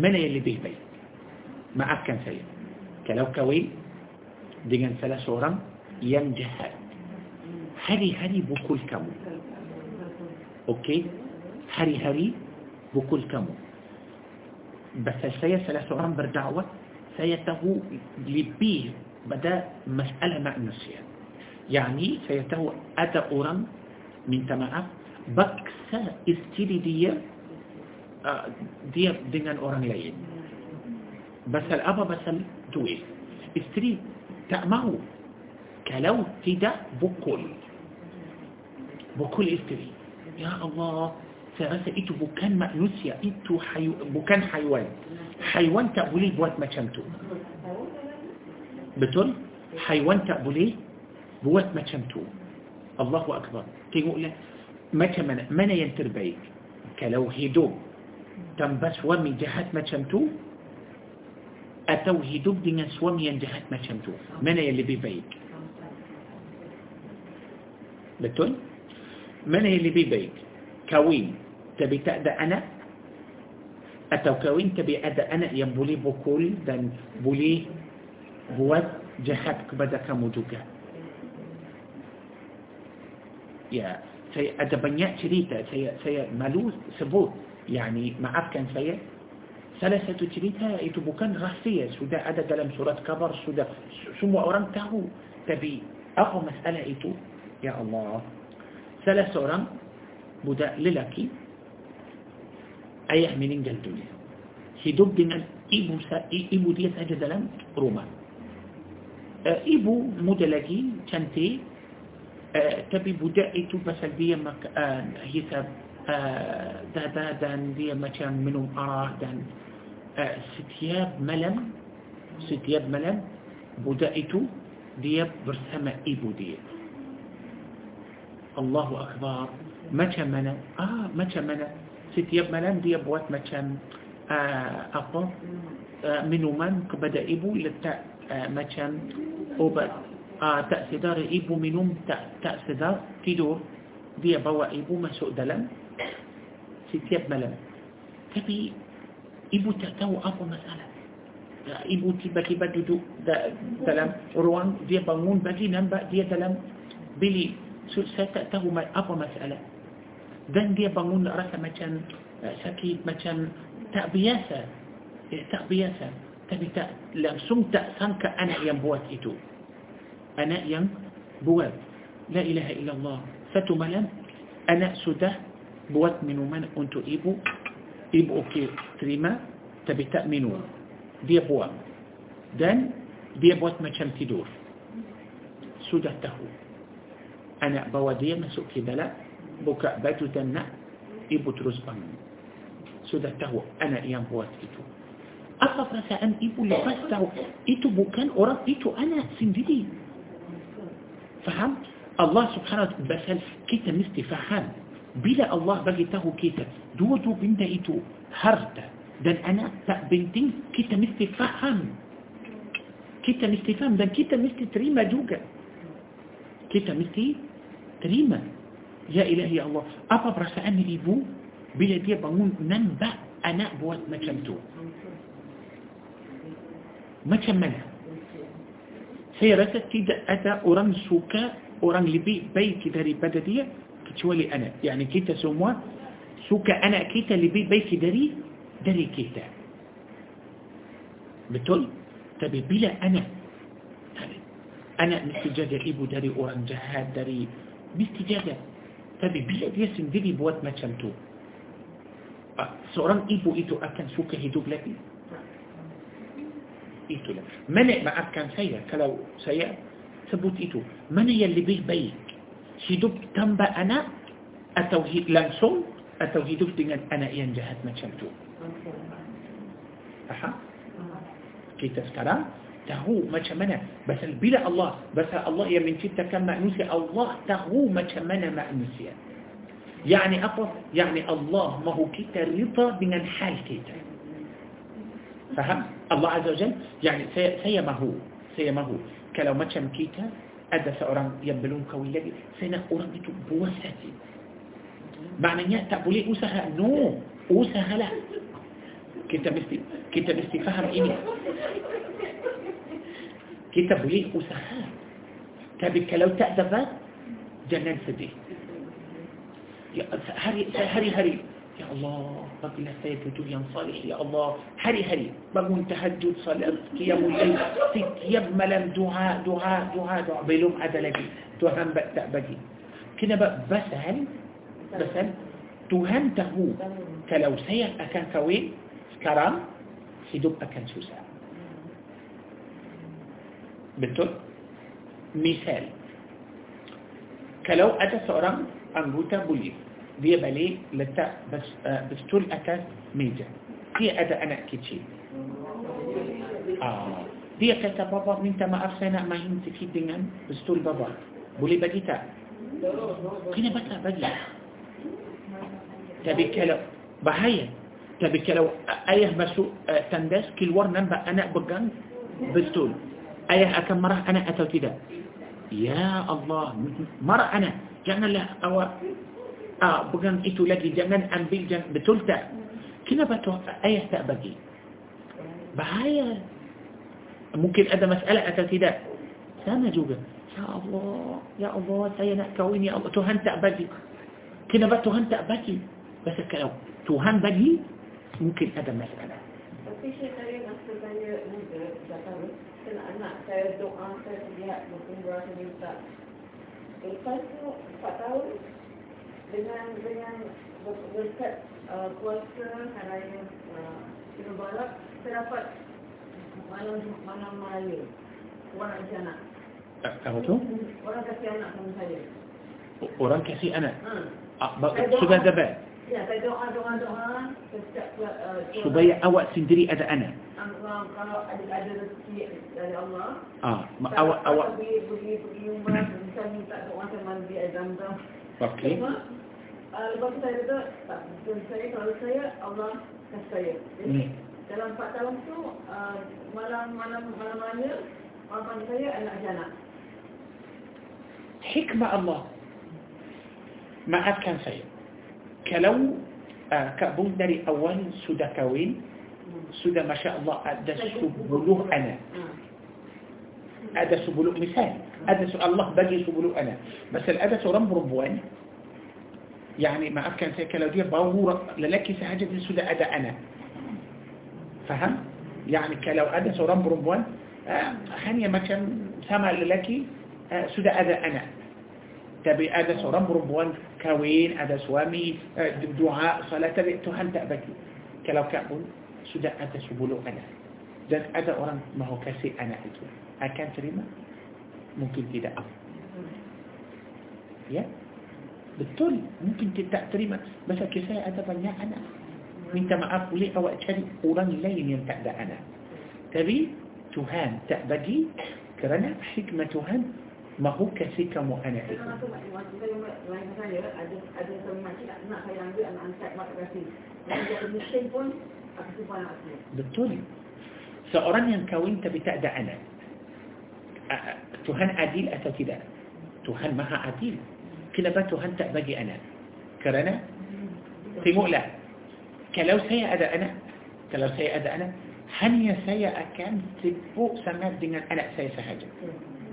mana yang lebih baik maafkan saya kalau kawin dengan salah seorang ينجح. هري هري بكل كم. أوكي؟ هري هري بكل كم. بس سيا ثلاث غرام بردعوة. سيته لبيه بدا مسألة مع نسيا يعني سيته أدا أورام من تماع بكسا استيري دي آه، دي دينان أوران لين. بس الأبا بس دوي استري تأمعه كلو كده بكل. بكل استري يا الله سأسا إتو بكان مأنوسيا إتو حيو بكان حيوان. حيوان تأبولي بوات ما شمتو بتون حيوان تأبولي بوات ما شمتو الله أكبر. تيقول له ما تمنى من ينتر بيك؟ كلو هدو تنبس ومي جهات ما شمتو أتو هدو دينا سوامي ينجهات ما شمتو من يلي بيبيك بي لتون من هي اللي بيبيك كوين تبي تأدى أنا أتو كوين تبي أدى أنا يبولي بكل دان بولي هو جهتك بدك موجوكا يا سي أدى بنيا شريطة سي, سي مالوز سبوت يعني ما كان سي ثلاثة شريطة إتو بكان غفية سودا أدى دلم سورة كبر سودا سمو أوران تهو تبي أقو مسألة إتو ya Allah salah seorang budak lelaki ayah meninggal dunia hidup dengan ibu ibu dia saja dalam rumah uh, ibu muda lagi cantik uh, tapi budak itu pasal dia uh, hisab uh, dada dan dia macam minum arah dan setiap malam setiap malam budak itu dia bersama ibu dia الله أكبر. ما كمنا آه ما كمنا ست يب ملام دي يبوات ما كم آه أبو آه من من؟ قبدا إبو لتا آه، ما كم أوبا. آه تأسدار إبو منهم تأسدار. تدور دي بوا إبو ما سوء دلم ست يب ملام تبي إبو تأتو أبو مسألة. ibu tiba-tiba duduk dalam ruang dia bangun bagi nampak dia dalam bilik So, saya tak tahu apa masalah. Dan dia bangun rasa macam uh, sakit, macam tak biasa. Ya, tak biasa. Tapi tak, langsung tak sangka anak yang buat itu. Anak yang buat. La ilaha illallah. Satu malam, anak sudah buat minuman untuk ibu. Ibu okey terima, tapi tak minum. Dia buang. Dan dia buat macam tidur. Sudah tahu. Anak bawa dia masuk ke dalam, buka baju dan nak, ibu terus bangun. Sudah tahu anak yang buat itu. Apa perasaan ibu lepas tahu itu bukan orang, itu anak sendiri. Faham? Allah subhanahu wa ta'ala basal kita mesti faham. Bila Allah bagi tahu kita, dua-dua benda itu harta dan anak tak penting, kita mesti faham. Kita mesti faham dan kita mesti terima juga. Kita mesti terima. Ya ilahi Allah. Apa perasaan ibu bila dia bangun nampak anak buat macam tu? Macam mana? Saya rasa tidak ada orang suka orang lebih baik daripada dia kecuali anak. Yani kita semua suka anak kita lebih baik dari dari kita. Betul? Tapi bila anak anak mesti jaga ibu dari orang jahat, dari mesti jaga. Tapi bila dia sendiri buat macam tu, seorang ibu itu akan suka hidup lagi. Itulah. Mana maafkan saya kalau saya sebut itu. Mana yang lebih baik? Hidup tanpa anak atau langsung atau hidup dengan anak yang jahat macam tu. Faham? Kita sekarang tahu macam mana. Pasal bila Allah, pasal Allah yang menciptakan manusia, Allah tahu macam mana manusia. Yani apa? Yani Allah mahu kita rita dengan hal kita. Faham? Allah Azza wa Jal, yani saya, saya mahu, saya mahu. Kalau macam kita, ada seorang yang belum kahwin lagi, saya nak orang itu buat saja. Maknanya tak boleh usaha. No, usahalah. Kita mesti, kita mesti faham ini. كتاب ليه وسخان. كابك لو تأذف جنان سدي هري هري هري. يا الله بقنا سيد جوليا صالح. يا الله هري هري. بقون تهجد صلاة قيام الليل. ست يبملم دعاء دعاء دعاء دعاء. بيلوم عدلبي تهم بتأبدي كنا بقى بسهل بسهل تهم تهو كلو سيد أكان كوين. كرام. سيدوب أكان سوسان Betul? Misal. Kalau ada seorang anggota polis, dia balik letak bestul atas meja. Dia ada anak kecil. Ah, dia kata, Bapa minta maaf saya nak main sikit dengan bestul bapa. Boleh bagi tak? Kenapa tak bagi? Tapi kalau bahaya. Tapi kalau ayah masuk uh, tandas, keluar nampak anak pegang bestul. أيها أكم مرة أنا أتوت ذا يا الله مرة أنا. جعنا لا أو آه، بغن إتو لدي جعنا أنبيل جعنا بتلتا. كنا بتوقع أيها تأبقي بهاي ممكن أدى مسألة أتوت ذا سانا جوجا يا الله يا الله سينا كوين يا الله. تهن تأبقي كنا بتوهن تأبقي بس كلو تهن بقي؟ ممكن أدى مسألة. Kena anak saya doa saya lihat berkumrah saya minta lepas tu 4 tahun dengan dengan berkat uh, kuasa hari uh, Kino Balak saya dapat malam malam raya orang kasih anak apa tu? orang kasih anak sama saya orang kasih anak? Hmm. Ah, sudah dapat? Ya, saya doa, doa, doa. Uh, Supaya awak sendiri ada anak. Kalau ada ada rezeki dari Allah. Ah, awak awak pergi pergi pergi umrah, bisa minta doa sama di Zam-Zam. Okey. Uh, lepas saya kata, tak, saya kalau saya Allah kasih saya. Jadi hmm. dalam 4 tahun tu uh, malam malam malam raya orang panggil saya anak jana. Hikmah Allah. Maafkan saya. كلو كبندري أول سودا كوين سودا ما شاء الله أدس بلوغ أنا أدس بلوغ مثال أدس الله بجي بلوغ أنا بس الأدس رم ربوان يعني ما أفكر سيكا لو دي باورة للكي سهجة سودا أدا أنا فهم؟ يعني كلو أدس رم ربوان خانيا ما كان سما للكي سودا أدا أنا tapi ada seorang perempuan kawin ada suami doa salat tapi Tuhan tak bagi kalau kamu sudah ada sepuluh anak dan ada orang mahu kasih anak itu akan terima mungkin tidak ya betul mungkin tidak terima masa saya ada banyak anak minta maaf boleh awak cari orang lain yang tak ada anak tapi Tuhan tak bagi kerana hikmah Tuhan ما هو كثيكا مو أنا إيه بالطول. سأران ينكوين تبتع دعنا تهان أديل أتو كده. تهان مها أديل كلا با تهان تأبجي أنا. كرنا؟ في مؤلاء كلو سيا أدا أنا. كلو سيا أدا أنا. هني سيا أكام تبو سمات دينا أنا سيا سهجا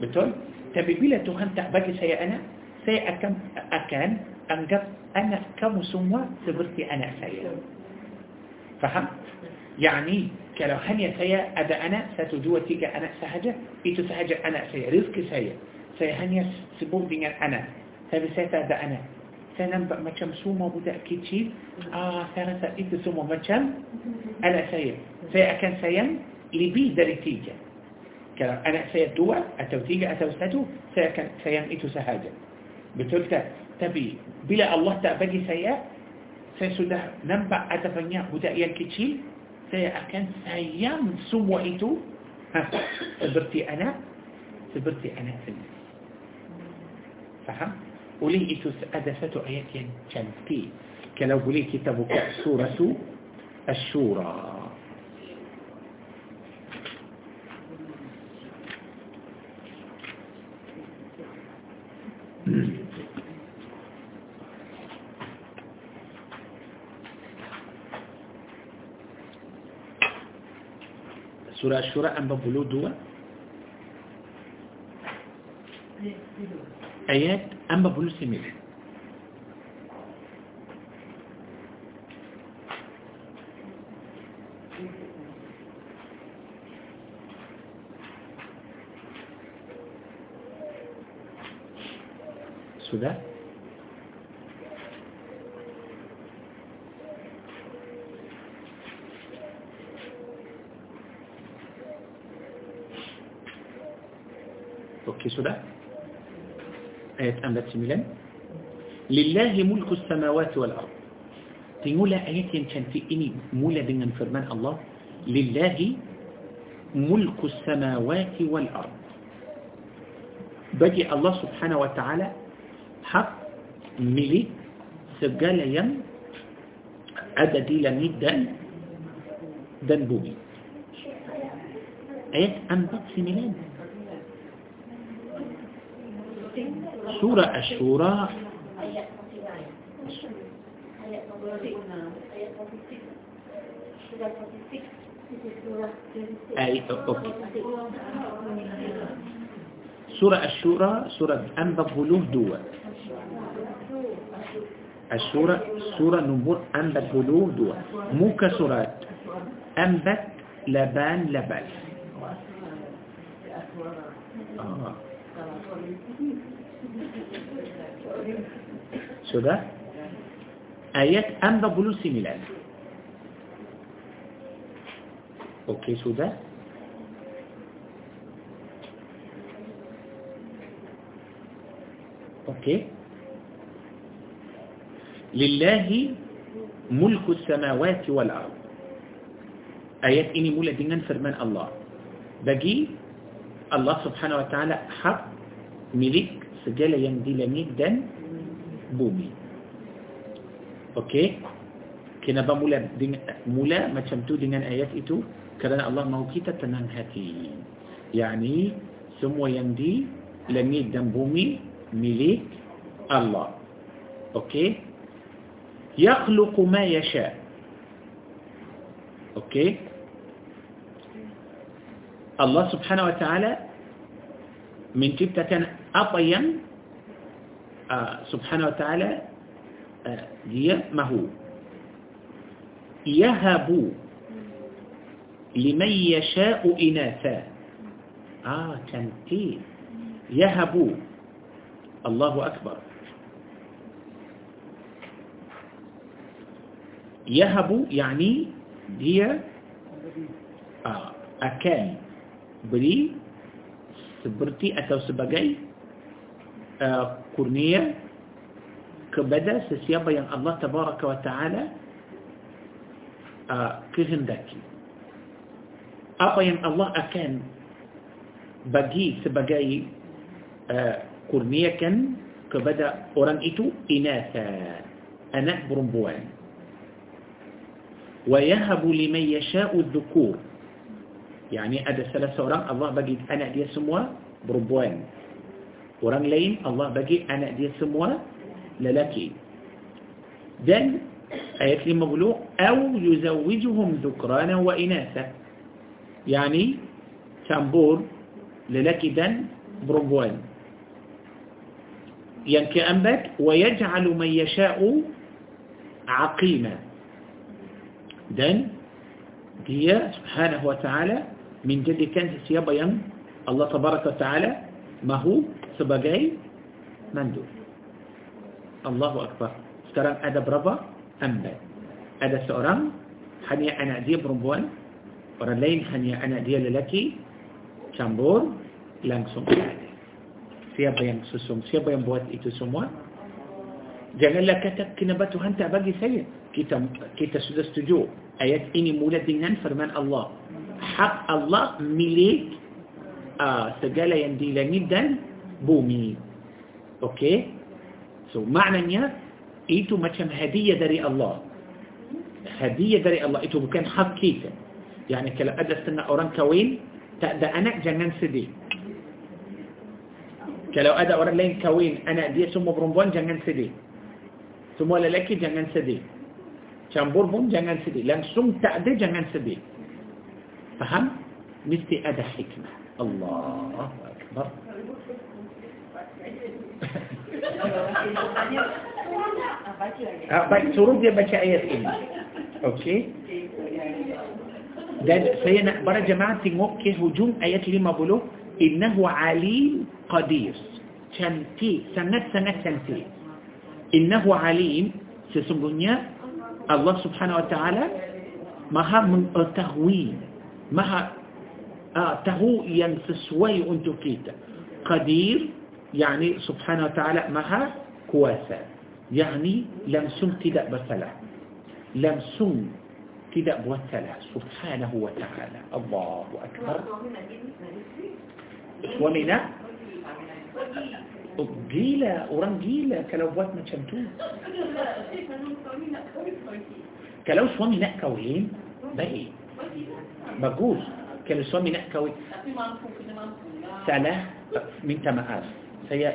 بالطول؟ Tapi bila Tuhan tak bagi saya anak, saya akan akan anggap anak kamu semua seperti anak saya. Faham? Yani kalau hanya saya ada anak, satu, dua, tiga anak sahaja, itu sahaja anak saya, rezeki saya. Saya hanya sibuk dengan anak. Tapi saya tak ada anak. Saya nampak macam semua budak kecil, ah, saya rasa itu semua macam anak saya. Saya akan sayang lebih dari tiga. كلام. أنا سيدوع التوتيج أتوستته سيمئت سهاجا. بتلك تبي بلا الله تأبدي سيا سيسودا نبع أتفنيا بدأيا كتشي سيا أكن سيام سموئتو سبرتي أنا سبرتي أنا سنة. فهم؟ وليه إتو أدفتو عيكين كان كلو بلي كتابك سورة الشورى. Surah Shura 42 ayat 49 Sudah? Okey sudah? Ayat 49 Lillahi mulku samawati wal ard Tengoklah ayat yang cantik ini mula dengan firman Allah Lillahi mulku samawati wal ard Bagi Allah subhanahu wa ta'ala hak ملي سجل يم عددي لميت دن دن بومي آيات أم في ميلاد سورة الشورى. سورة الشورى سورة أنبق بلوه دول السورة سورة نمبر أنبت دوا. مو كسورات أنبت لبان لبن آه. sudah ayat anda bulu sembilan okey sudah okey لله ملك السماوات والأرض. Ayat ini mula dengan firman Allah. Bagi الله سبحانه وتعالى hak milik segala yang di langit dan bumi. Okay? Kenapa mula mula macam tu dengan ayat itu kerana Allah mahu kita tenang hati. يعني سمو يمدي langit dan bumi milik Allah. okey? يخلق ما يشاء. okey الله سبحانه وتعالى mencipta artinya ah, سبحانه وتعالى ah, mahu يهب لمن يشاء إناثا. آه كانتين يهب. الله أكبر. Yahabu yani dia uh, akan beri seperti atau sebagai uh, kurnia kepada sesiapa yang Allah tabaraka wa taala uh, kehendaki. Apa yang Allah akan bagi sebagai uh, kurniakan kepada orang itu inatha anak perempuan yahabu liman yasha'u dhukur Yani ada salah seorang Allah bagi anak dia semua perempuan. Orang lain Allah bagi anak dia semua lelaki. Dan ayat 50 au yuzawwijuhum dhukrana wa inatha. Yani campur lelaki dan perempuan. Yang keempat yaj'alu man yasha'u aqima. Dan dia subhanahu wa ta'ala menjadikan siapa yang Allah tabaraka ta'ala mahu sebagai mandu. Allahu Akbar. Sekarang ada berapa? Empat. Ada seorang hanya anak dia perempuan, orang lain hanya anak dia lelaki, campur langsung. Siapa yang susung? Siapa yang buat itu semua? Janganlah kata kenapa Tuhan tak bagi saya. Kita kita sudah setuju. Ayat ini mula dengan firman Allah. hak Allah milik uh, segala yang di langit dan bumi. Okey? So maknanya itu macam hadiah dari Allah. Hadiah dari Allah itu bukan hak kita. Yani kalau ada setengah orang kahwin, tak ada anak jangan sedih. Kalau ada orang lain kahwin, anak dia semua perempuan jangan sedih. Semua lelaki jangan sedih. Campur pun jangan sedih. Langsung tak ada jangan sedih. Faham? Mesti ada hikmah. Allah Akbar. ah, baik, suruh dia baca ayat ini. Okey. Dan saya nak para jemaah tengok ke hujung ayat 50. Innahu alim qadir. Cantik. Sangat-sangat cantik. Innahu alim. Sesungguhnya الله سبحانه وتعالى مها من التغوين مها تهو ينفسوي انتو كيتا قدير يعني سبحانه وتعالى مها كواسا يعني لم سن تدا بسلا لم سن تدا بوتلا سبحانه وتعالى الله أكبر ومن ومن جيلة أوران جيلة كلو كلو سوامي نحكى وين بقى إيه؟ بجوز كلو سوامي نحكى وين سلا من تمعاز سيا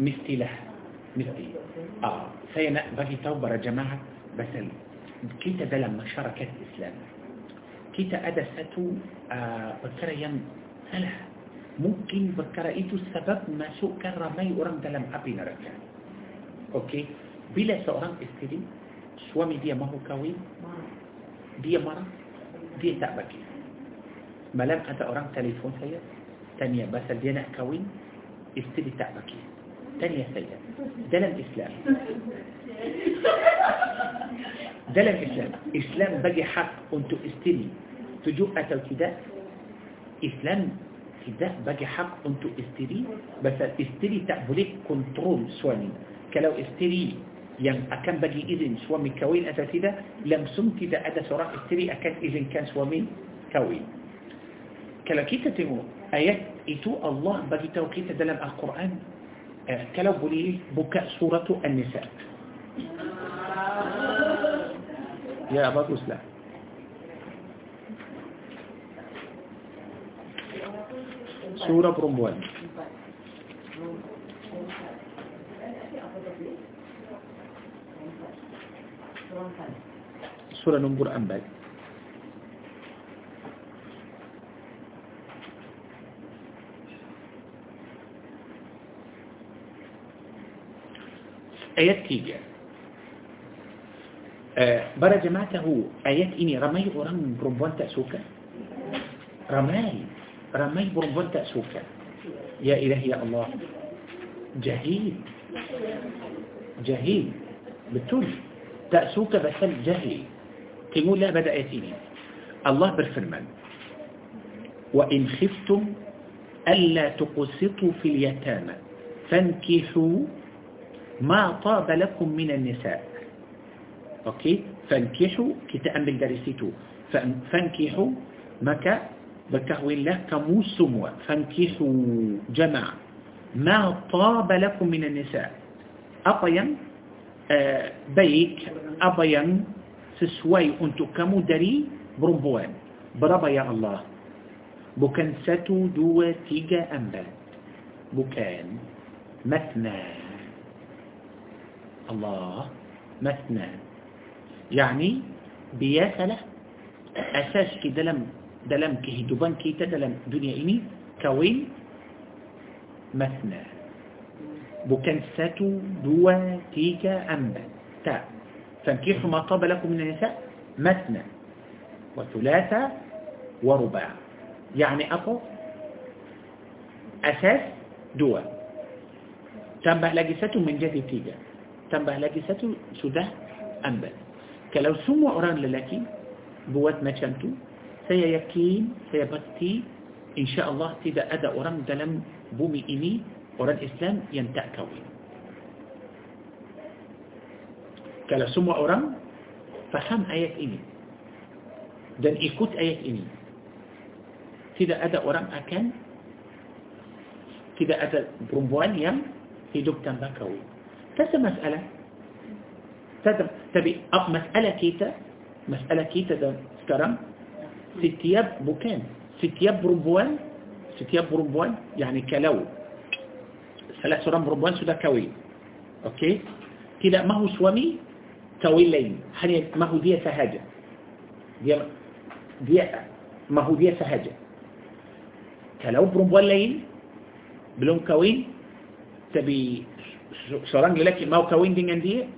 مستي لها مستي آه سيا بقي توبة جماعة. بس kita dalam masyarakat Islam kita ada satu ah, perkara yang halal mungkin perkara itu sebab masukkan ramai orang dalam api neraka okey? Bila seorang isteri suami dia mahu kahwin dia marah dia tak bagi malam ada orang telefon saya tanya pasal dia nak kahwin isteri tak bagi tanya saya dalam Islam dalam Islam Islam bagi hak untuk isteri tujuh atau tidak Islam tidak bagi hak untuk isteri pasal isteri tak boleh kontrol suami kalau isteri yang akan bagi izin suami kahwin atau tidak langsung tidak ada seorang isteri akan izinkan suami kahwin kalau kita tengok ayat itu Allah bagi tahu kita dalam Al-Quran eh, kalau boleh buka surah An-Nisa ya baguslah surah perempuan Surah nombor ambil Ayat 3 Para jemaah tahu ayat ini ramai orang perempuan tak suka. Ramai. Ramai perempuan tak suka. Ya ilahi ya Allah. Jahil. Jahil. Betul. تأسوك بسل جهل تقول لا بدأ يتيني الله برفرمان وإن خفتم ألا تقسطوا في اليتامى. فانكحوا ما طاب لكم من النساء. okey? فانكحوا kita ambil dari situ فانكحوا maka berkahwinlah kamu semua فانكحوا جمع ما طاب لكم من النساء. artinya baik apa yang sesuai untuk kamu dari perempuan berapa يا الله. bukan satu dua tiga empat. bukan مثنى. الله مثنى. يعني biasalah asas kita dalam dalam kehidupan kita dalam dunia ini kahwin مثنى. maknanya dua tiga empat tak فانكيحوا ما طاب لكم من النساء مثنى وثلاثة ورباع يعني أكو أساس دوا. تنبع لجسة من جهة تيجا تنبع لجسة سدى أنبا كلو سمو أوران للكي بوات ما شمتو سي يكين سي إن شاء الله tidak ada orang dalam bumi ini orang Islam yang tak kahwin kalau semua orang faham ayat ini dan ikut ayat ini tidak ada orang akan tidak ada perempuan yang hidup tanpa kahwin tak ada masalah tak ada tapi apa masalah kita masalah kita dah sekarang setiap bukan setiap perempuan setiap perempuan يعني kalau ثلاث سورة مربوان سورة كوي أوكي؟ كده ما هو سوامي؟ كوي لين هني ما هو دي سهجة دي دي ما هو دي سهجة كلو مربوان لين بلون كوي تبي سوران لك ما هو كوي دي عندي؟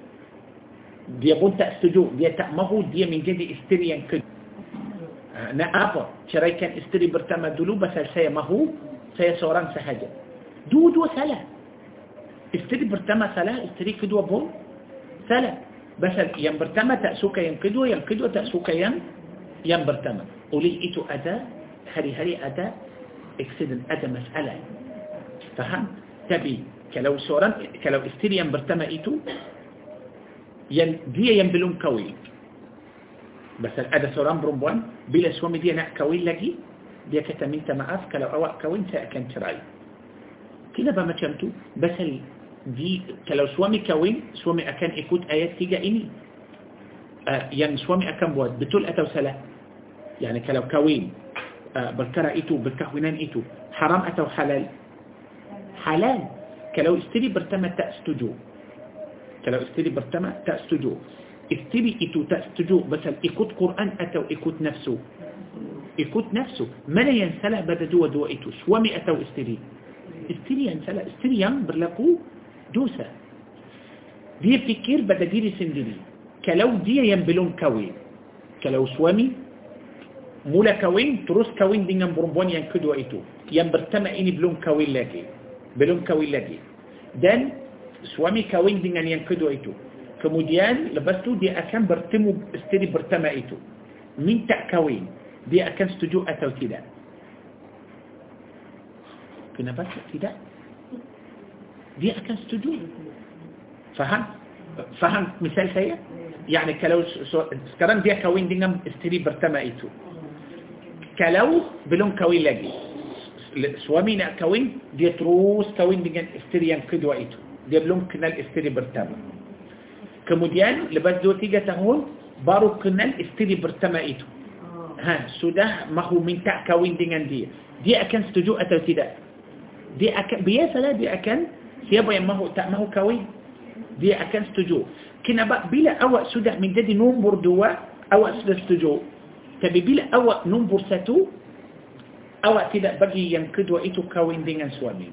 دي بون تأستجو دي ما هو دي من جدي استري ينكد نا أبا شرائي كان استري برتما دلو بس ما هو؟ سيا سوران سهجة دو دو سلام افتدي برتما سلا افتدي كدوة بول سلا. بس يم برتما تأسوك يم كدوة يم كدوة تأسوك يم يم برتما قولي إيتو أدا هري هري أدا إكسيدن أدا مسألة. فهم تبي كلو سورا كلو افتدي يم برتما إيتو يم دي يم بلوم كوي بس أدا سورا برومبوان بلا سوامي دي نعك كوي لجي دي كتمين تمعاف كلو أوا كوي تأكن ترعي كده بما كمتو بس دي كلو سوامي كوي سوامي أكان إيكوت آيات تيجا ايني آه، يعني سوامي أكان بواد بتول أتو سلا. يعني كلو كوين آه، بركرة إيتو بركهوينان إيتو. حرام أتو حلال. حلال. كلو استري برتما تأستجو. kalau isteri pertama tak setuju. isteri itu tak setuju بس ikut Quran atau ikut nafsu ikut nafsu mana yang salah pada dua dua itu? suami atau isteri. isteri yang salah isteri yang berlaku dosa dia fikir pada diri sendiri kalau dia yang belum kahwin kalau suami mula kahwin terus kahwin dengan perempuan yang kedua itu yang pertama ini belum kahwin lagi belum kahwin lagi dan suami kahwin dengan yang kedua itu kemudian lepas tu dia akan bertemu isteri pertama itu minta kahwin dia akan setuju atau tidak kenapa tidak دي أكن سجود. فهم فهم مثال سيء؟ يعني كلو كلام دي كوين دينم استري برتما إيتو. kalau belum kahwin lagi suaminya kahwin dia terus kahwin dengan isteri yang kedua itu. dia belum kenal isteri pertama. kemudian lepas dua tiga tahun baru kenal isteri pertama itu. ha sudah mahu minta kahwin dengan dia. dia akan setuju atau tidak dia akan biasalah dia akan siapa yang mahu tak mahu kahwin dia akan setuju kenapa bila awak sudah menjadi nombor dua awak sudah setuju tapi bila awak nombor satu awak tidak bagi yang kedua itu kawin dengan suami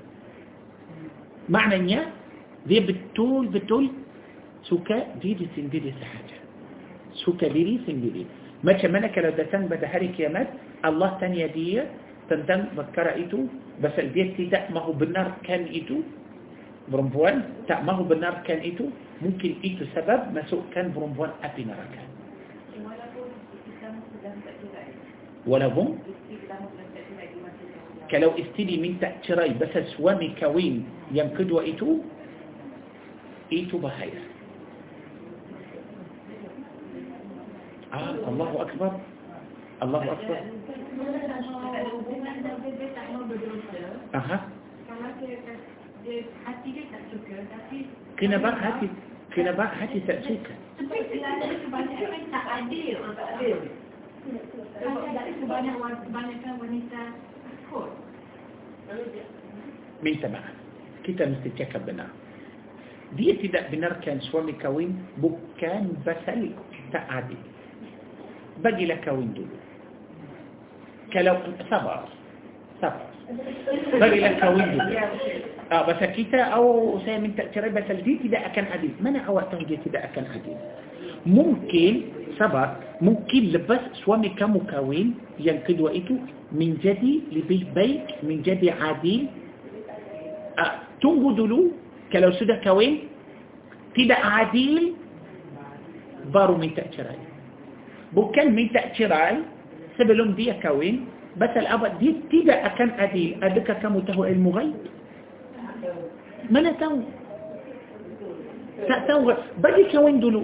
maknanya dia betul-betul suka diri sendiri sahaja. Suka diri sendiri. Macam mana kalau datang pada hari kiamat, Allah tanya dia tentang perkara itu, pasal dia tidak mahu benarkan itu, perempuan tak mahu benarkan itu, mungkin itu sebab masukkan perempuan api neraka. Walaupun kalau istri minta cerai pasal suami kahwin yang kedua itu, itu bahaya. Ah, Allahu Akbar. Allahu Akbar. Aha. hati dia tak suka tapi Kenapa hati? Hati tak suka? sebab kebanyakan tak adil. Tak adil. Kebanyakan wanita takut. Minta maaf. Kita mesti cakap benar. Dia tidak benarkan suami kahwin bukan pasal tak adil. Bagilah kahwin dulu. Kalau sabar. Sabar. بغيلك كويلي آه بس كيتا أو اسامي من تأثيري بس الديتي دا اكن عديد مانا أو اتنجيتي دا اكن عديد ممكن سبق ممكن لبس سوامي كمكوين ينقد وقته من جدي لبيت بيت من جدي عديد تنبض له كلو سودا كوين تدا عديد بارو من تأثيري بكل من تأثيري سبلهم دي كاوين بس الأبد دي تبقى كان أديل أدك كم تهو المغيب؟ من تهو تهو بدي كوين دلو.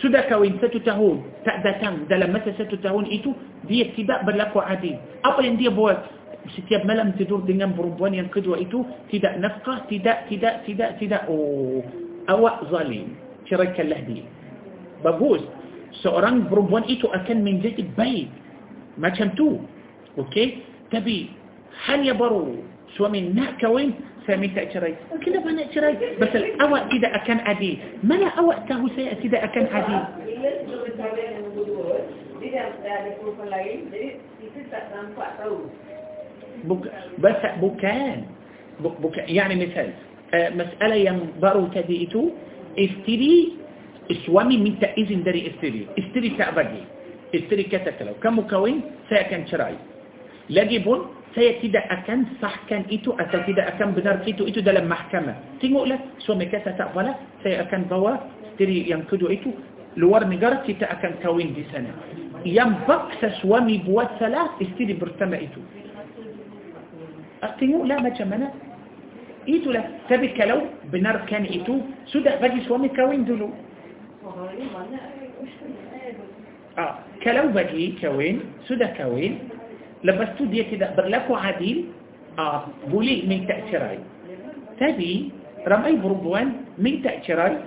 سودا كوين ستو تهون تأدى تان دا لما ستو تهون إتو دي تبقى بلاكو عديل أبل إن دي بوا ستياب ملم تدور دينام بربوان ينقدوا. إتو تبقى نفقة تبقى تبقى تبقى تبقى أو ظليم كريك الله دي. بقول seorang perempuan itu akan menjadi baik macam tu Okey? Tapi, hanya baru suami nak kahwin, saya minta cerai. Kenapa nak cerai? Pasal awak tidak akan adil. Mana awak tahu saya tidak akan adil? Dia ada perempuan lain, jadi kita tak nampak tahu. Bukan. Buk, bukan. Yani misal, uh, masalah yang baru tadi itu, istri, suami minta izin dari istri. Istri tak bagi. Istri kata kalau kamu kahwin, saya akan cerai. Lagipun, saya tidak akan sahkan itu atau tidak akan benar itu itu dalam mahkamah. Tengoklah suami kata tak apalah, saya akan bawa isteri yang kedua itu luar negara kita akan kahwin di sana. Yang paksa suami buat salah, isteri bersama itu. Tengoklah macam mana. Itulah. Tapi kalau benarkan itu, sudah bagi suami kahwin dulu. Ah, kalau bagi kahwin, sudah kahwin, lepas tu dia tidak berlaku adil, ah, boleh minta cerai. Tapi, ramai perempuan minta cerai,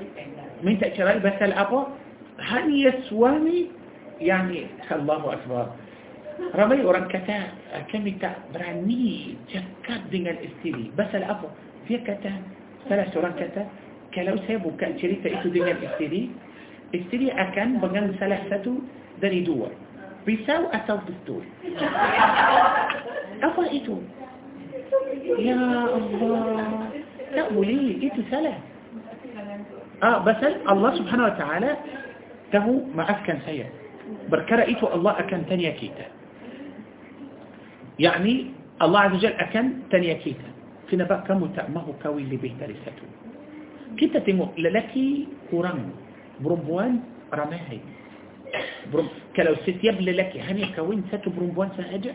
minta cerai pasal apa? Hanya suami yang Allahu Akbar. Ramai orang kata, kami tak berani cakap dengan isteri. Pasal apa? Dia kata, salah seorang kata, kalau saya buka cerita itu dengan isteri, isteri akan pegang salah satu dari dua. بيساء وأثر بالدول أفرقتوا يا الله. لا وليه جيتوا سلا آه بس الله سبحانه وتعالى تهو ما أفكان سيئ بركرأيتوا الله أكان تانيا كيتا. يعني الله عز وجل أكان تانيا كيتا. في نبأ كم تأمه كوي اللي به درسته كيتا تمو للكي كورم بربوان رماهي. برم كلو ست يبل لك. هني كوين ساتو برم بوان سان اجا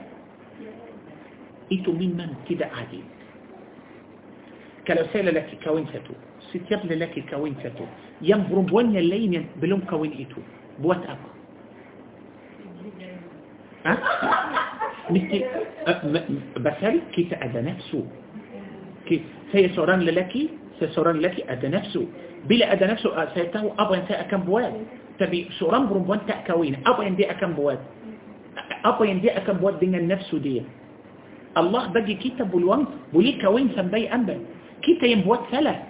إيتو مين من كده عادي. كلو سيلا لك كوين ساتو ست يبل لك كوين ساتو يم برم بوان يلين بلوم كوين إيتو. بوات أب. ها؟ مستي بسأل كيف أدى نفسه. كيف سي سوران لكي سي سوران لكي أدى نفسه. بلا أدى نفسه سيته أبغى انسى كم بواد Tapi seorang perempuan tak kahwin. Apa yang dia akan buat? Apa yang dia akan buat dengan nafsu dia? Allah bagi kita peluang boleh kahwin sampai ambil. Kita yang buat salah.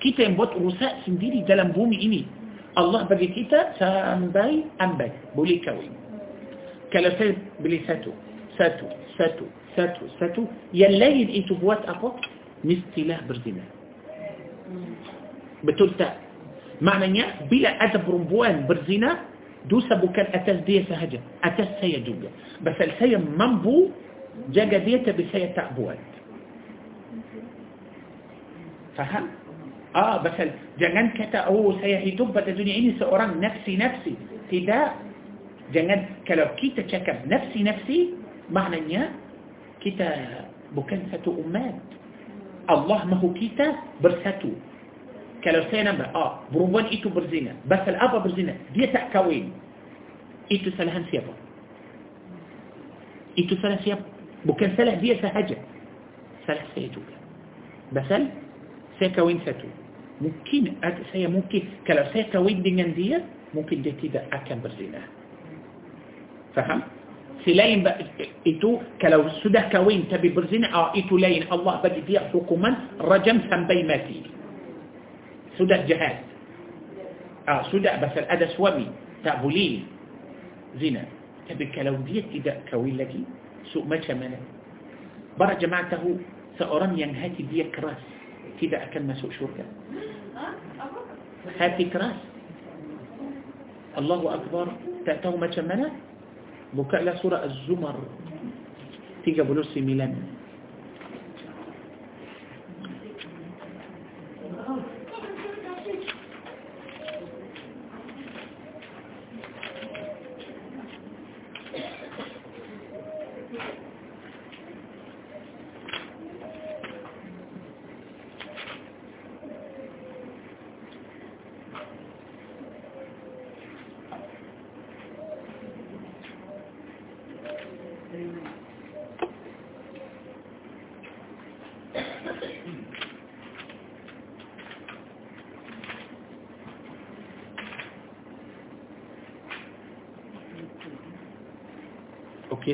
Kita yang buat rusak sendiri dalam bumi ini. Allah bagi kita sampai ambil. Boleh kahwin. Kalau saya beli satu, satu, satu, satu, satu, yang lain itu buat apa? Mestilah berzina. Betul tak? Maknanya bila ada perempuan berzina, dosa bukan atas dia sahaja, atas saya juga. Pasal saya mampu jaga dia tapi saya tak buat. Faham? Ah, pasal jangan kata oh saya hidup pada dunia ini seorang nafsi-nafsi. Tidak. Jangan kalau kita cakap nafsi-nafsi, maknanya kita bukan satu umat. Allah mahu kita bersatu. Kalau saya nampak, ah, perempuan itu berzina. Pasal apa berzina? Dia tak kahwin. Itu salahan siapa? Itu salah siapa? Bukan salah dia sahaja. Salah saya juga. Pasal saya kahwin satu. Mungkin saya mungkin, kalau saya kahwin dengan dia, mungkin dia tidak akan berzina. Faham? Selain itu, kalau sudah kahwin tapi berzina, ah, itu lain. Allah bagi dia hukuman rajam sampai mati. Sudah jahat. Ah, sudah pasal ada suami, tak boleh zina. Tapi kalau dia tidak kahwin lagi, so macam mana? Para jemaah tahu seorang yang hati dia keras tidak akan masuk syurga. Hati keras. Allahu Akbar. Tak tahu macam mana? Bukalah surah Az-Zumar 39.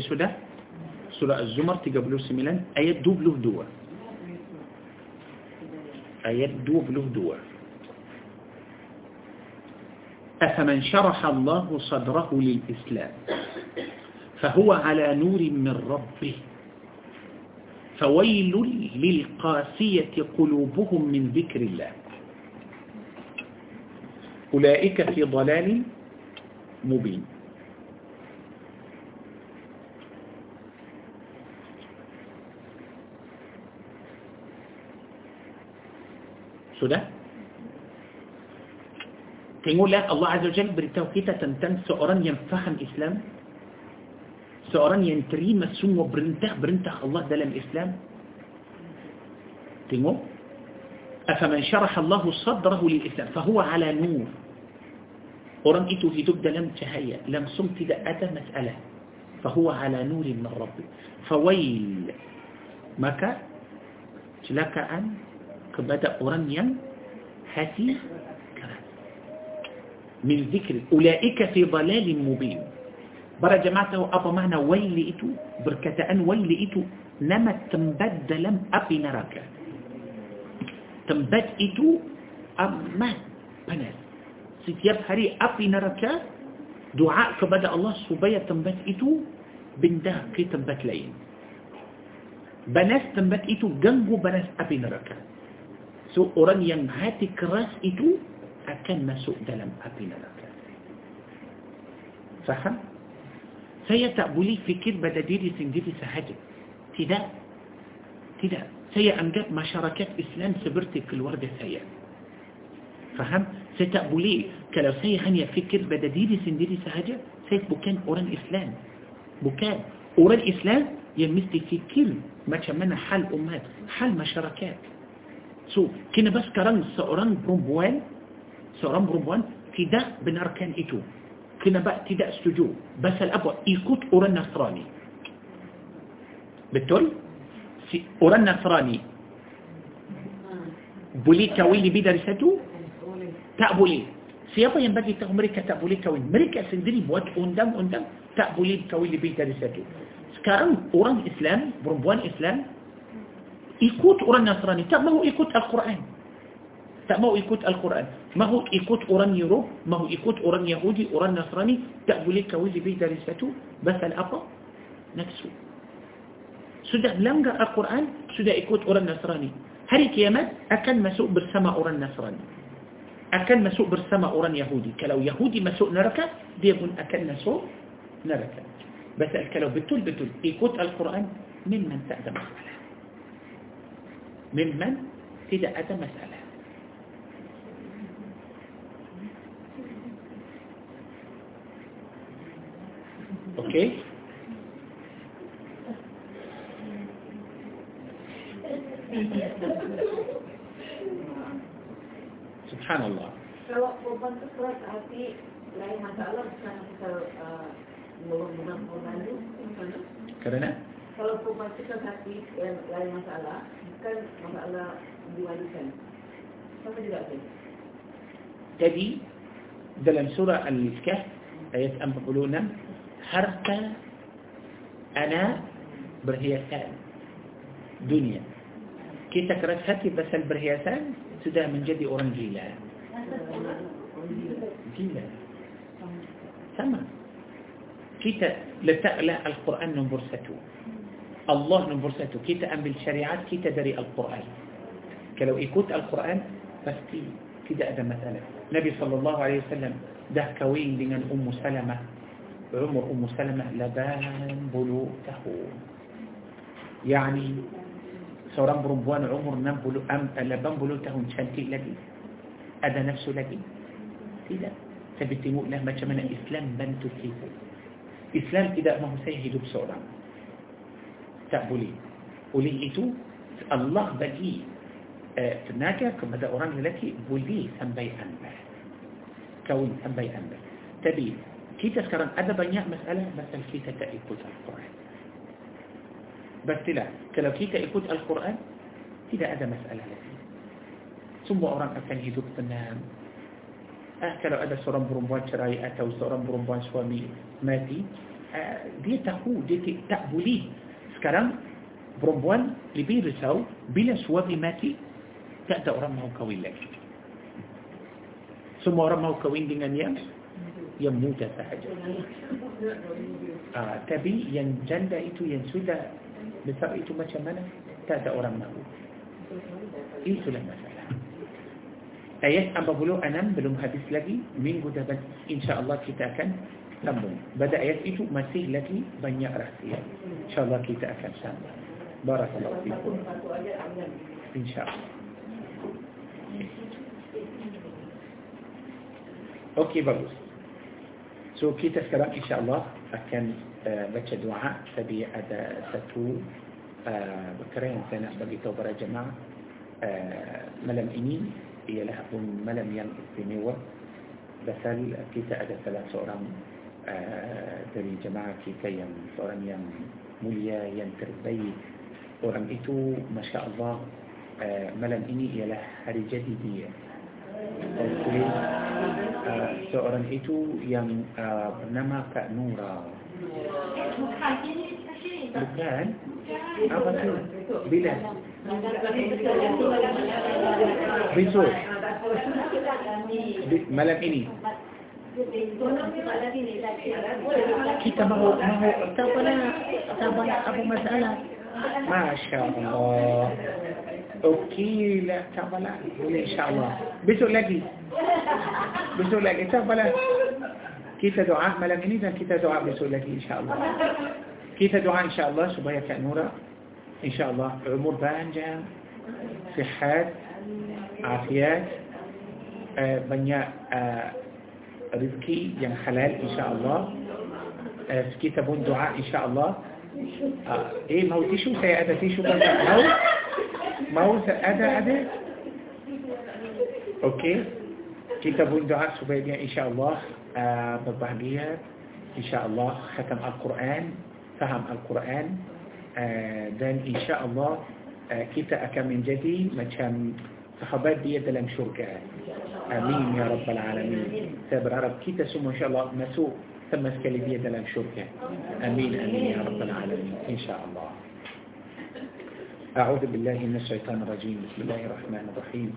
Okey sudah? Surah Az-Zumar 39 ayat 22. Ayat 22. أفمن شرح الله صدره للإسلام فهو على نور من ربه فويل للقاسية قلوبهم من ذكر الله أولئك في ضلال مبين المقصودة تقول لا الله عز وجل بالتوكيدة تنتن سؤران ينفخن الإسلام. سؤران ينتريم السم وبرنتخ برنتخ الله دلم إسلام تقول أفمن شرح الله صدره للإسلام فهو على نور. قرآن إتو في دب لم تهيأ لم سمت دأتا مسألة فهو على نور من ربه فويل. مكا؟ لك أن kepada orang yang hati keras. Min zikri. Ulaika fi dalalin mubin. Para jemaah tahu apa makna waili itu? Berkataan waili itu nama tempat dalam api neraka. Tempat itu amat panas. Setiap hari api neraka doa kepada Allah supaya tempat itu pindah ke tempat lain. Banas tempat itu ganggu banas api neraka. So orang yang hati keras itu akan masuk dalam api neraka. Faham? Saya tak boleh fikir pada diri sendiri sahaja. Tidak. Tidak. Saya anggap masyarakat Islam seperti keluarga saya. Faham? Saya tak boleh. Kalau saya hanya fikir pada diri sendiri sahaja, saya bukan orang Islam. Bukan. Orang Islam yang mesti fikir macam mana hal umat, hal masyarakat. سو كنا بس كران سوران برومبوان سوران برومبوان تدا بنركان إتو كنا بقى تدا سجو بس الأبو إيكوت أوران نصراني بتول سي أوران نصراني بولي تاويلي بيدا رساتو تأبولي سيابا ينبغي تقول مريكا تأبولي تاويل مريكا سندري بوات أندم أندم تأبولي تاويلي بيدا رساتو سكران أوران إسلام برومبوان إسلام ikut orang Nasrani tak mahu ikut Al-Quran tak mahu ikut Al-Quran mahu ikut orang Europe mahu ikut orang Yahudi orang Nasrani tak boleh kahwin lebih dari satu pasal apa? nafsu sudah melanggar Al-Quran sudah ikut orang Nasrani hari kiamat akan masuk bersama orang Nasrani akan masuk bersama orang Yahudi. Kalau Yahudi masuk neraka, dia pun akan masuk neraka. Pasal kalau betul-betul ikut Al-Quran, mimman tak ada masalah. ممن تدى أتى مسألة. أوكي؟ سبحان الله. لا يعني Kalau tu keras hati, lain, lain masalah, bukan masalah diwalikan. Sama juga sih. jadi dalam surah Al-Kahf ayat 46 harta anak berhiasan dunia. Kita keras hati pasal berhiasan sudah menjadi orang gila. Gila. Sama. Kita letaklah Al-Quran nombor satu. الله نمبرساتو كي تأم بالشريعات كي تدري القرآن. كلو إيكوت القرآن فاستي كي دأدى مثلا نبي صلى الله عليه وسلم ده كوين دين أم سلمة. عمر أم سلمة لبان بلوته. يعني سوران بربوان عمر نبلو أم لبان بلوته شانتي لدي. أدى نفسه لدي. إذا فبتموء له ما شمنا الإسلام بنتو فيه إسلام إذا ما هو سيهد بسوران. Tak boleh. Oleh itu, Allah bagi uh, tenaga kepada orang lelaki boleh sampai anda. Kawin sampai anda. Tapi, kita sekarang ada banyak masalah pasal kita tak ikut Al-Quran. Pastilah, kalau kita ikut Al-Quran, tidak ada masalah lagi. Semua orang akan hidup tenang. Ah, kalau ada seorang perempuan cerai atau seorang perempuan suami mati, ah, dia tahu dia tak boleh. Sekarang, perempuan lebih risau, bila suami mati, tak ada orang mau kahwin lagi. Semua orang mau kahwin dengan yang yang muda sahaja. Ah, tapi yang janda itu yang sudah besar itu macam mana? Tak ada orang mahu. Itulah masalah. Ayat 46 belum habis lagi. Minggu depan insya-Allah kita akan sambung. Pada ayat itu masih lagi banyak rahsia. Insya-Allah kita akan sambung. Barakallahu fiikum. Insya-Allah. Okey bagus. So kita sekarang insya-Allah akan uh, baca doa tapi ada satu uh, perkara yang saya nak bagi tahu para jemaah uh, malam ini ialah malam yang istimewa pasal kita ada salah seorang uh, dari jemaah kita yang seorang yang mulia yang terbaik orang itu Masya Allah uh, malam ini ialah hari jadi dia Okey, uh, seorang itu yang uh, bernama Kak Nura Bukan Apa tu? Bila? Besok Malam ini ما شاء الله أوكي لا تبلا إن شاء الله بسوا لقي بسوا لقي تبلا كيف دعاء ملك نيدا كيف دعاء بسوا لقي إن شاء الله كيف دعاء إن شاء الله شبايا كأنورا إن شاء الله عمر بانجام صحات عافيات بنيا رزقي يعني حلال إن شاء الله. آه، في كتاب دعاء إن شاء الله. آه. إيه موتي شو سيأدى في شو؟ موت. موت سيأدى أدى أوكي. كتاب دعاء سبيليا إن شاء الله. آه، بالضحبية إن شاء الله. ختم القرآن. فهم القرآن. آه، دان إن شاء الله. كتاب من جدي مثلا صحبات دي دلم شركة. Amin ya rabbal alamin saya berharap kita semua insyaAllah masuk sama sekali dia dalam syurga amin amin ya rabbal alamin insyaAllah أعوذ بالله من الشيطان الرجيم. بسم الله الرحمن الرحيم.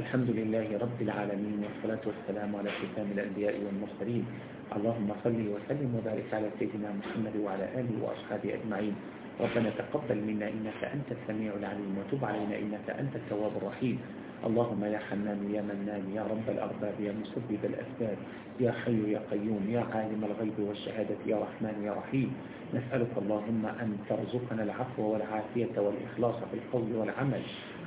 الحمد لله رب العالمين والصلاة والسلام على ختام الأنبياء والمرسلين. اللهم صل وسلم وبارك على سيدنا محمد وعلى آله وأصحابه أجمعين. ربنا تقبل منا إنك أنت السميع العليم وتب علينا إنك أنت التواب الرحيم. اللهم يا حنان يا منان يا رب الأرباب يا مسبب الأسباب يا حي يا قيوم يا عالم الغيب والشهادة يا رحمن يا رحيم. نسألك اللهم أن ترزقنا العفو والعافية والإخلاص في القول والعمل.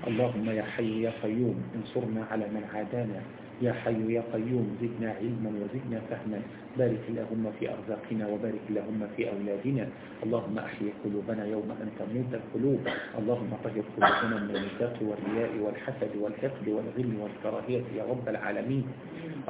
اللهم يا حي يا قيوم انصرنا على من عادانا. يا حي يا قيوم زدنا علما وزدنا فهما. بارك اللهم في أرزاقنا وبارك اللهم في أولادنا. اللهم أحيي قلوبنا يوم أن تموت القلوب. اللهم طهر قلوبنا من النفاق والرياء والحسد والحقد والغل والكراهية يا رب العالمين.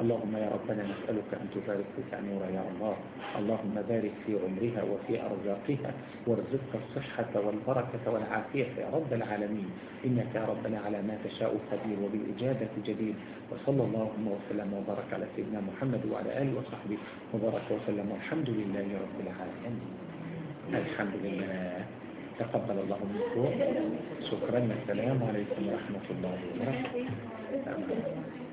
اللهم يا ربنا نسألك أن تبارك في تعميرها يا الله. اللهم بارك في عمرها وفي أرزاقها. وارزقها الصحة والبركة والعافية يا رب العالمين. إنك ربنا على ما تشاء قدير وبالإجابة جديد وصلى اللهم وسلم وبارك على سيدنا محمد وعلى آله وصحبه وبارك وسلم. والحمد لله رب العالمين. الحمد لله. تقبل الله منكم. شكرا. السلام عليكم ورحمة الله وبركاته.